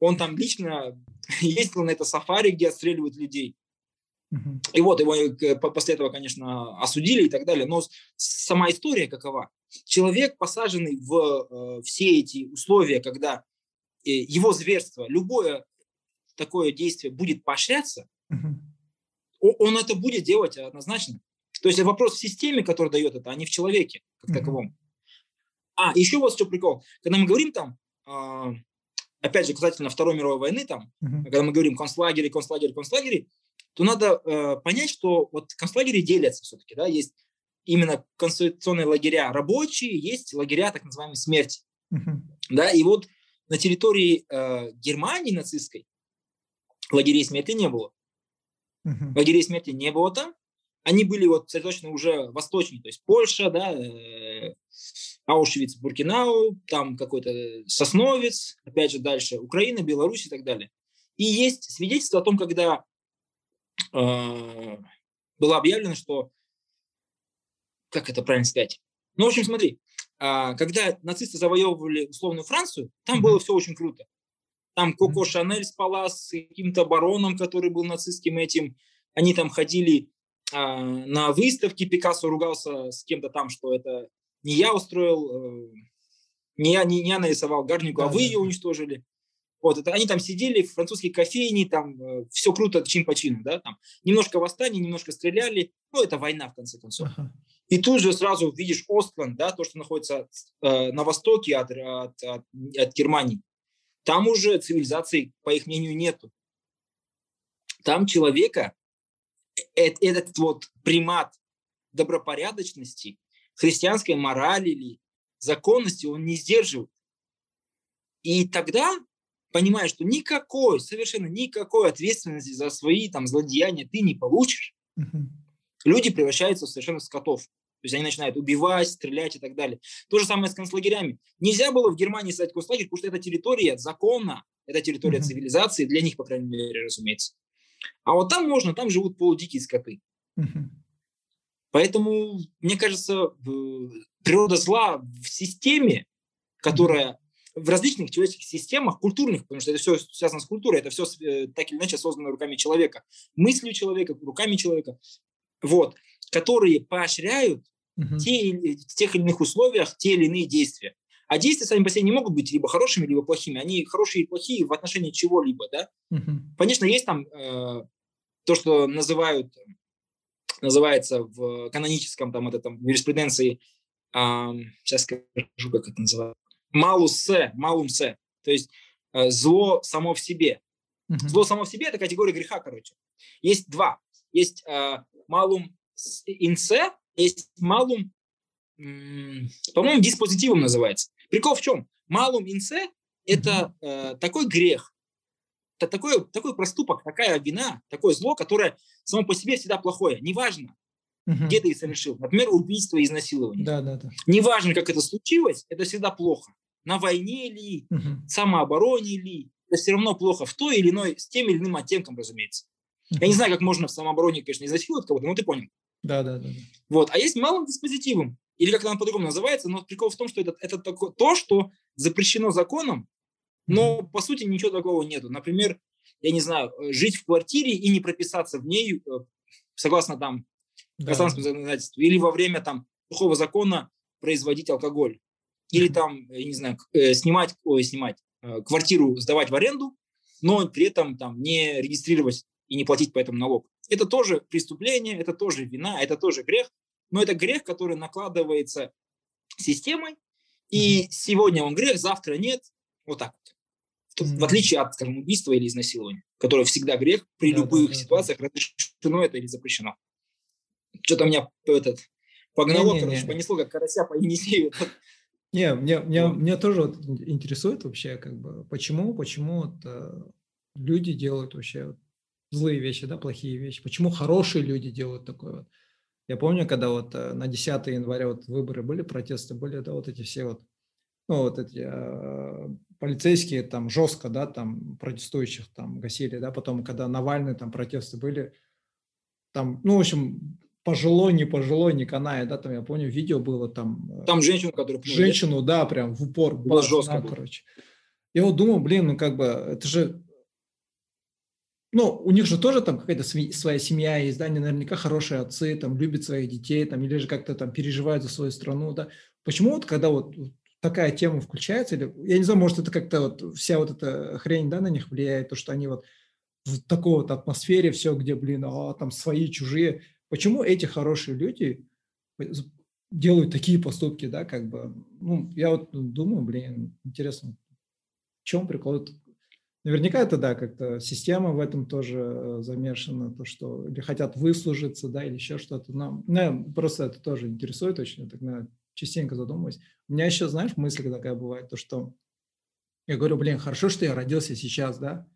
Он там лично ездил на это сафари, где отстреливают людей. И вот его э, после этого, конечно, осудили и так далее. Но сама история какова? Человек, посаженный в э, все эти условия, когда э, его зверство, любое такое действие будет поощряться, он это будет делать однозначно. То есть вопрос в системе, которая дает это, а не в человеке как таковом. А, еще вот что прикол. Когда мы говорим там, э, опять же, касательно Второй мировой войны, там, когда мы говорим концлагерь, концлагерь, концлагерь, то надо э, понять, что вот концлагеря делятся все-таки, да, есть именно конституционные лагеря рабочие, есть лагеря так называемой смерти, uh-huh. да, и вот на территории э, Германии нацистской лагерей смерти не было. Uh-huh. Лагерей смерти не было там, они были вот сосредоточены уже восточнее, то есть Польша, да, э, Аушвиц, Буркинау, там какой-то Сосновец, опять же дальше Украина, Беларусь и так далее. И есть свидетельство о том, когда э, было объявлено, что, как это правильно сказать, ну, в общем, смотри, э, когда нацисты завоевывали условную Францию, там mm-hmm. было все очень круто. Там Коко. Шанель спала с каким-то бароном, который был нацистским этим. Они там ходили э, на выставке, Пикассо ругался с кем-то там, что это не я устроил, э, не я, не, я нарисовал Гарнику, а да, а вы да. ее уничтожили. Вот, это они там сидели в французской кофейне, там э, все круто чин по чину, да, там немножко восстание, немножко стреляли, ну, это война, в конце концов. Ага. И тут же сразу видишь Остланд, да, то, что находится э, на востоке от, от, от, от Германии. Там уже цивилизации, по их мнению, нету. Там человека, э, этот вот примат добропорядочности, христианской морали или законности он не сдерживает. И тогда понимаешь, что никакой, совершенно никакой ответственности за свои там злодеяния ты не получишь, uh-huh. люди превращаются в совершенно скотов. То есть они начинают убивать, стрелять и так далее. То же самое с концлагерями. Нельзя было в Германии создать концлагерь, потому что это территория закона, это территория uh-huh. цивилизации, для них, по крайней мере, разумеется. А вот там можно, там живут полудикие скоты. Uh-huh. Поэтому, мне кажется, природа зла в системе, которая в различных человеческих системах, культурных, потому что это все связано с культурой, это все э, так или иначе создано руками человека, мыслью человека, руками человека, вот, которые поощряют угу. те, в тех или иных условиях те или иные действия. А действия сами по себе не могут быть либо хорошими, либо плохими. Они хорошие и плохие в отношении чего-либо, да. Угу. Конечно, есть там э, то, что называют, называется в каноническом там, это, там юриспруденции, э, сейчас скажу, как это называется, малусе, малумсе, то есть э, зло само в себе. Mm-hmm. Зло само в себе – это категория греха, короче. Есть два. Есть э, малум инсе, есть малум, по-моему, диспозитивом называется. Прикол в чем? Малум инсе – это э, такой грех, это такой, такой проступок, такая вина, такое зло, которое само по себе всегда плохое. Неважно, угу. где ты их совершил. Например, убийство и изнасилование. Да, да, да. Неважно, как это случилось, это всегда плохо. На войне ли, угу. самообороне ли, это все равно плохо в той или иной, с тем или иным оттенком, разумеется. Угу. Я не знаю, как можно в самообороне, конечно, изнасиловать кого-то, но ты понял.
Да, да, да.
Вот. А есть малым диспозитивом, или как это по-другому называется, но прикол в том, что это, это такое, то, что запрещено законом, Но, по сути, ничего такого нету. Например, я не знаю, э, жить в квартире и не прописаться в ней, э, согласно там да. гражданскому законодательству, или во время там сухого закона производить алкоголь, или там, я не знаю, э, снимать, ой, снимать, квартиру сдавать в аренду, но при этом там не регистрировать и не платить по этому налог. Это тоже преступление, это тоже вина, это тоже грех, но это грех, который накладывается системой, и сегодня он грех, завтра нет, вот так вот. В отличие от, скажем, убийства или изнасилования, которое всегда грех, при да, любых да, ситуациях да. разрешено это или запрещено. Что-то меня этот, погнало, не, не, короче, не. понесло, как карася по Енисею.
Не, мне, мне, мне тоже вот интересует вообще, как бы, почему, почему вот, э, люди делают вообще вот, злые вещи, да, плохие вещи, почему хорошие люди делают такое вот. Я помню, когда вот э, на 10 января вот выборы были, протесты были, да, вот эти все вот, ну, вот эти э, полицейские там жестко, да, там протестующих там гасили, да, потом, когда Навальный там протесты были, там, ну, в общем, пожилой, не пожилой, не каная, да, там, я помню, видео было там.
Э, там женщину, которая...
Женщину, да, прям в упор. Было жестко. Да, короче. Я вот думал, блин, ну, как бы, это же, ну, у них же тоже там какая-то своя семья есть, да, они наверняка хорошие отцы, там, любят своих детей, там, или же как-то там переживают за свою страну, да. Почему вот, когда вот такая тема включается, или, я не знаю, может, это как-то вот вся вот эта хрень, да, на них влияет, то, что они вот в такой вот атмосфере все, где, блин, а, там свои, чужие. Почему эти хорошие люди делают такие поступки, да, как бы, ну, я вот думаю, блин, интересно, в чем прикол? Наверняка это, да, как-то система в этом тоже э, замешана, то, что или хотят выслужиться, да, или еще что-то. Но, ну, просто это тоже интересует очень, я так, наверное, частенько задумываюсь. У меня еще, знаешь, мысль такая бывает, то что я говорю, блин, хорошо, что я родился сейчас, да.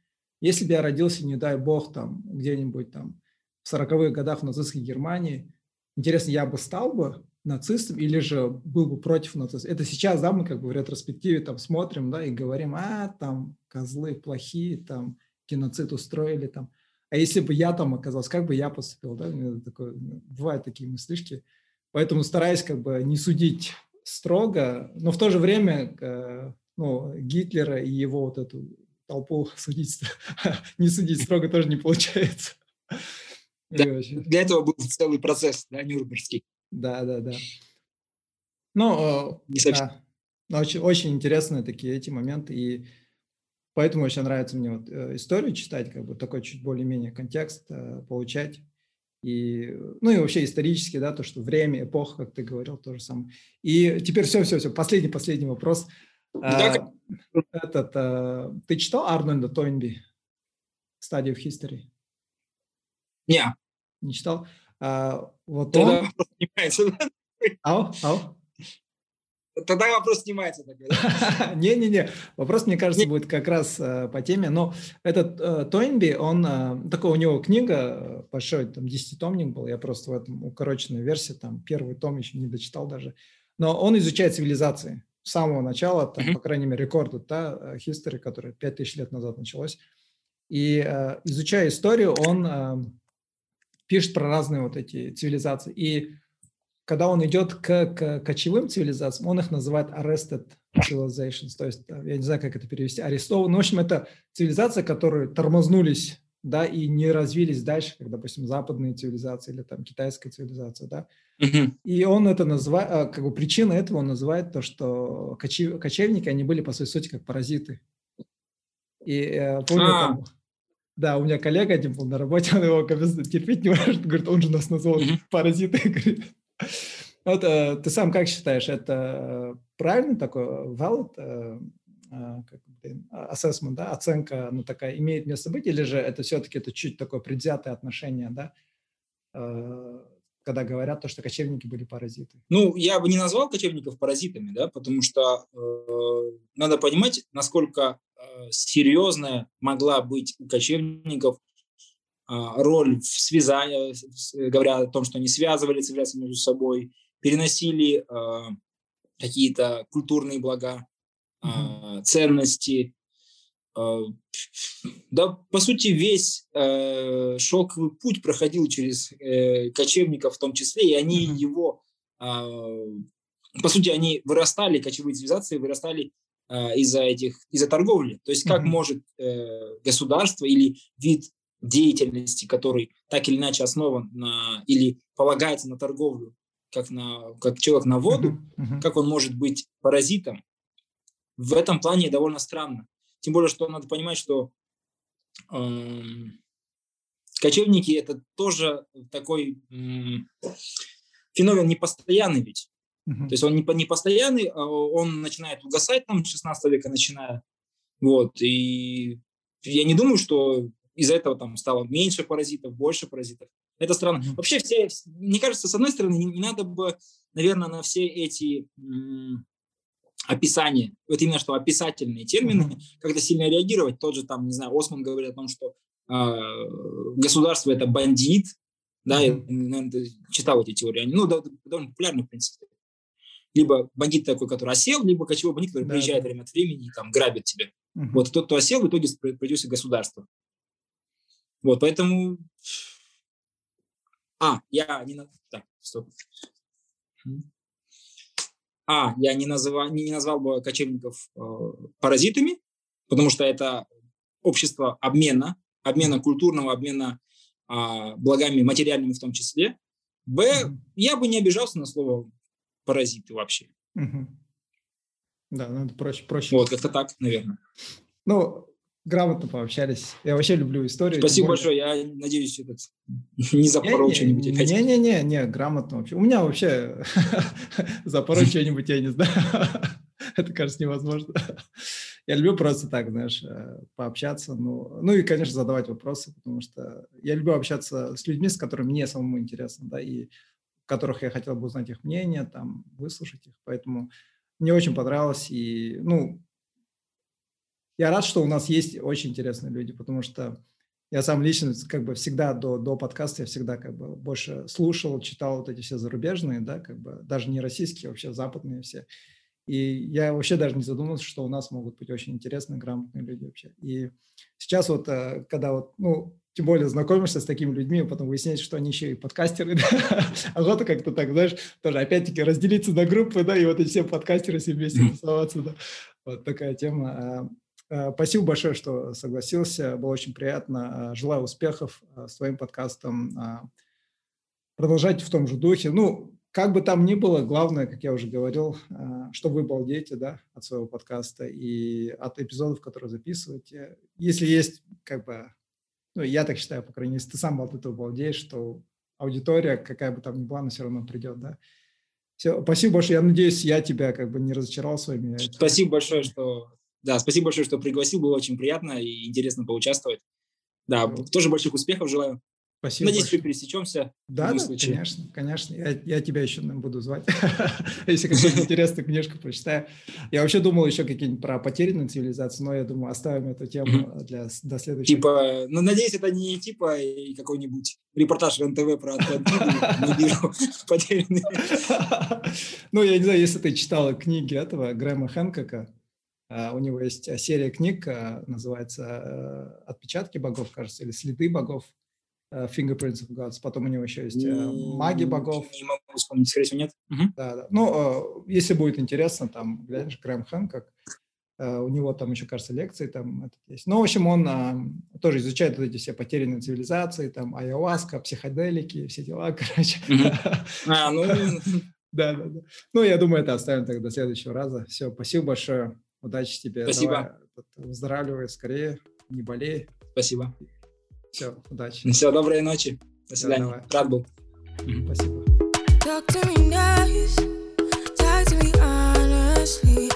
Если бы я родился, не дай бог, там, где-нибудь там в 40-х годах в нацистской Германии, интересно, я бы стал бы нацистом или же был бы против нацистов. Это сейчас, да, мы как бы в ретроспективе там смотрим, да, и говорим, а, там, козлы плохие, там, геноцид устроили, там. А если бы я там оказался, как бы я поступил, да, такое, бывают такие мыслишки. Поэтому стараюсь как бы не судить строго, но в то же время э, ну, Гитлера и его вот эту толпу судить, не судить строго тоже не получается.
Да, для этого был целый процесс, да, Нюрнбергский.
Да, да, да. Ну, не. Да. Очень, очень интересные такие эти моменты, и поэтому очень нравится мне вот э, историю читать, как бы такой чуть более-менее контекст э, получать. И, ну и вообще исторически, да, то, что время, эпоха, как ты говорил, то же самое. И теперь все, все, все, последний, последний вопрос. Да. А, этот, а, ты читал Арнольда Тойнби «Study of History»?
Не.
Не читал? А, вот
Тогда он... снимается.
Ау, ау.
Тогда вопрос снимается.
Не-не-не, вопрос, мне кажется, будет как раз э, по теме. Но этот э, Тойнби, он, э, такой у него книга э, большой, там, десятитомник был, я просто в этом укороченной версии, там, первый том еще не дочитал даже. Но он изучает цивилизации с самого начала, там, mm-hmm. по крайней мере, рекорд, да, history, который 5000 лет назад началось. И изучая историю, он пишет про разные вот эти цивилизации. И когда он идет к, к кочевым цивилизациям, он их называет arrested civilizations, то есть, я не знаю, как это перевести, арестованные. Ну, в общем, это цивилизации, которые тормознулись, да, и не развились дальше, как, допустим, западные цивилизации или там китайская цивилизация, да. Mm-hmm. И он это называет, а, как бы причина этого он называет то, что кочев, кочевники, они были, по своей сути, как паразиты. И э, помню, ah. там, да, у меня коллега один был на работе, он его терпеть не может, говорит, он же нас назвал mm-hmm. паразиты, говорит. Вот э, ты сам как считаешь, это правильно такой valid э, э, как, блин, assessment, да, оценка, ну, такая, имеет место быть, или же это все-таки это чуть такое предвзятое отношение, да, когда говорят то, что кочевники были паразиты?
Ну, я бы не назвал кочевников паразитами, да, потому что э, надо понимать, насколько серьезная могла быть у кочевников а, роль в связании, говоря о том, что они связывали цивилизации между собой, переносили а, какие-то культурные блага, mm-hmm. ценности. Да, по сути, весь э, шелковый путь проходил через э, кочевников в том числе, и они mm-hmm. его, по сути, они вырастали, кочевые цивилизации вырастали э, из-за этих, из-за торговли. То есть как mm-hmm. может э, государство или вид деятельности, который так или иначе основан на или полагается на торговлю, как, на, как человек на воду, uh-huh, как он может быть паразитом, в этом плане довольно странно. Тем более, что надо понимать, что э, кочевники это тоже такой э, феномен непостоянный ведь. Uh-huh. То есть он не, не постоянный, а он начинает угасать там с 16 века начиная. Вот, и я не думаю, что из-за этого там стало меньше паразитов, больше паразитов. Это странно. Mm-hmm. Вообще все, мне кажется, с одной стороны, не, не надо бы, наверное, на все эти м- описания, вот именно что описательные термины, mm-hmm. как-то сильно реагировать. Тот же там, не знаю, Осман говорит о том, что э, государство это бандит, да, mm-hmm. я, наверное, читал эти теории, они, ну, да, довольно популярны, в принципе. Либо бандит такой, который осел, либо кочевой бандит, который да, приезжает да. время от времени и там грабит тебя. Mm-hmm. Вот тот, кто осел, в итоге придется государство. Вот, поэтому... А, я не... Так, стоп. А, я не, называл, не, не назвал бы кочевников э, паразитами, потому что это общество обмена, обмена культурного, обмена э, благами материальными в том числе. Б, я бы не обижался на слово паразиты вообще.
Mm-hmm. Да, ну это проще, проще.
Вот, как-то так, наверное.
Ну, грамотно пообщались. Я вообще люблю историю.
Спасибо большое. Я надеюсь, этот не запорол что-нибудь
Не-не-не, не, грамотно вообще. У меня вообще запорол что-нибудь, я не знаю. Это, кажется, невозможно. Я люблю просто так, знаешь, э, пообщаться. Ну, ну и, конечно, задавать вопросы, потому что я люблю общаться с людьми, с которыми мне самому интересно, да, и которых я хотел бы узнать их мнение, там, выслушать их. Поэтому мне очень понравилось. И, ну, я рад, что у нас есть очень интересные люди, потому что я сам лично как бы всегда до, до подкаста я всегда как бы больше слушал, читал вот эти все зарубежные, да, как бы даже не российские, вообще западные все. И я вообще даже не задумывался, что у нас могут быть очень интересные, грамотные люди вообще. И сейчас вот, э, когда вот, ну, тем более знакомишься с такими людьми, а потом выясняется, что они еще и подкастеры, да? охота как-то так, знаешь, тоже опять-таки разделиться на группы, да, и вот эти все подкастеры все вместе тусоваться, да, вот такая тема. А, Э, спасибо большое, что согласился. Было очень приятно. Желаю успехов с твоим подкастом. Продолжайте в том же духе. Ну, как бы там ни было, главное, как я уже говорил, что вы балдеете да, от своего подкаста и от эпизодов, которые записываете. Если есть, как бы, ну, я так считаю, по крайней мере, если ты сам от этого балдеешь, что аудитория, какая бы там ни была, она все равно придет, да. Все, спасибо большое. Я надеюсь, я тебя как бы не разочаровал своими.
Спасибо большое, что да, спасибо большое, что пригласил, было очень приятно и интересно поучаствовать. Да, тоже больших успехов желаю. Спасибо. Надеюсь, большое. что пересечемся.
Да, да конечно, конечно. Я, я тебя еще буду звать, если какую-то интересную книжку прочитаю. Я вообще думал еще какие-нибудь про потерянную цивилизацию, но я думаю, оставим эту тему для до следующего.
Типа, ну, надеюсь, это не типа какой-нибудь репортаж РНТВ про вижу потерянные.
Ну, я не знаю, если ты читала книги этого Грэма Хэнкока, а, у него есть а, серия книг, а, называется «Отпечатки богов», кажется, или «Следы богов», Fingerprints of Gods. Потом у него еще есть «Маги богов».
Не могу вспомнить, скорее всего, нет.
Угу. Да, да. Ну, если будет интересно, там, глянешь, Грэм Хэнкок, у него там еще, кажется, лекции там есть. Ну, в общем, он тоже изучает вот эти все потерянные цивилизации, там, айоаска, психоделики, все дела, короче.
А, ну...
Да, да, да. Ну, я думаю, это оставим тогда до следующего раза. Все, спасибо большое. Удачи тебе.
Спасибо. Давай,
выздоравливай скорее, не болей.
Спасибо.
Все, удачи.
Все, доброй ночи. До свидания. Давай. Рад был.
Спасибо. Talk to me nice, talk to me honestly.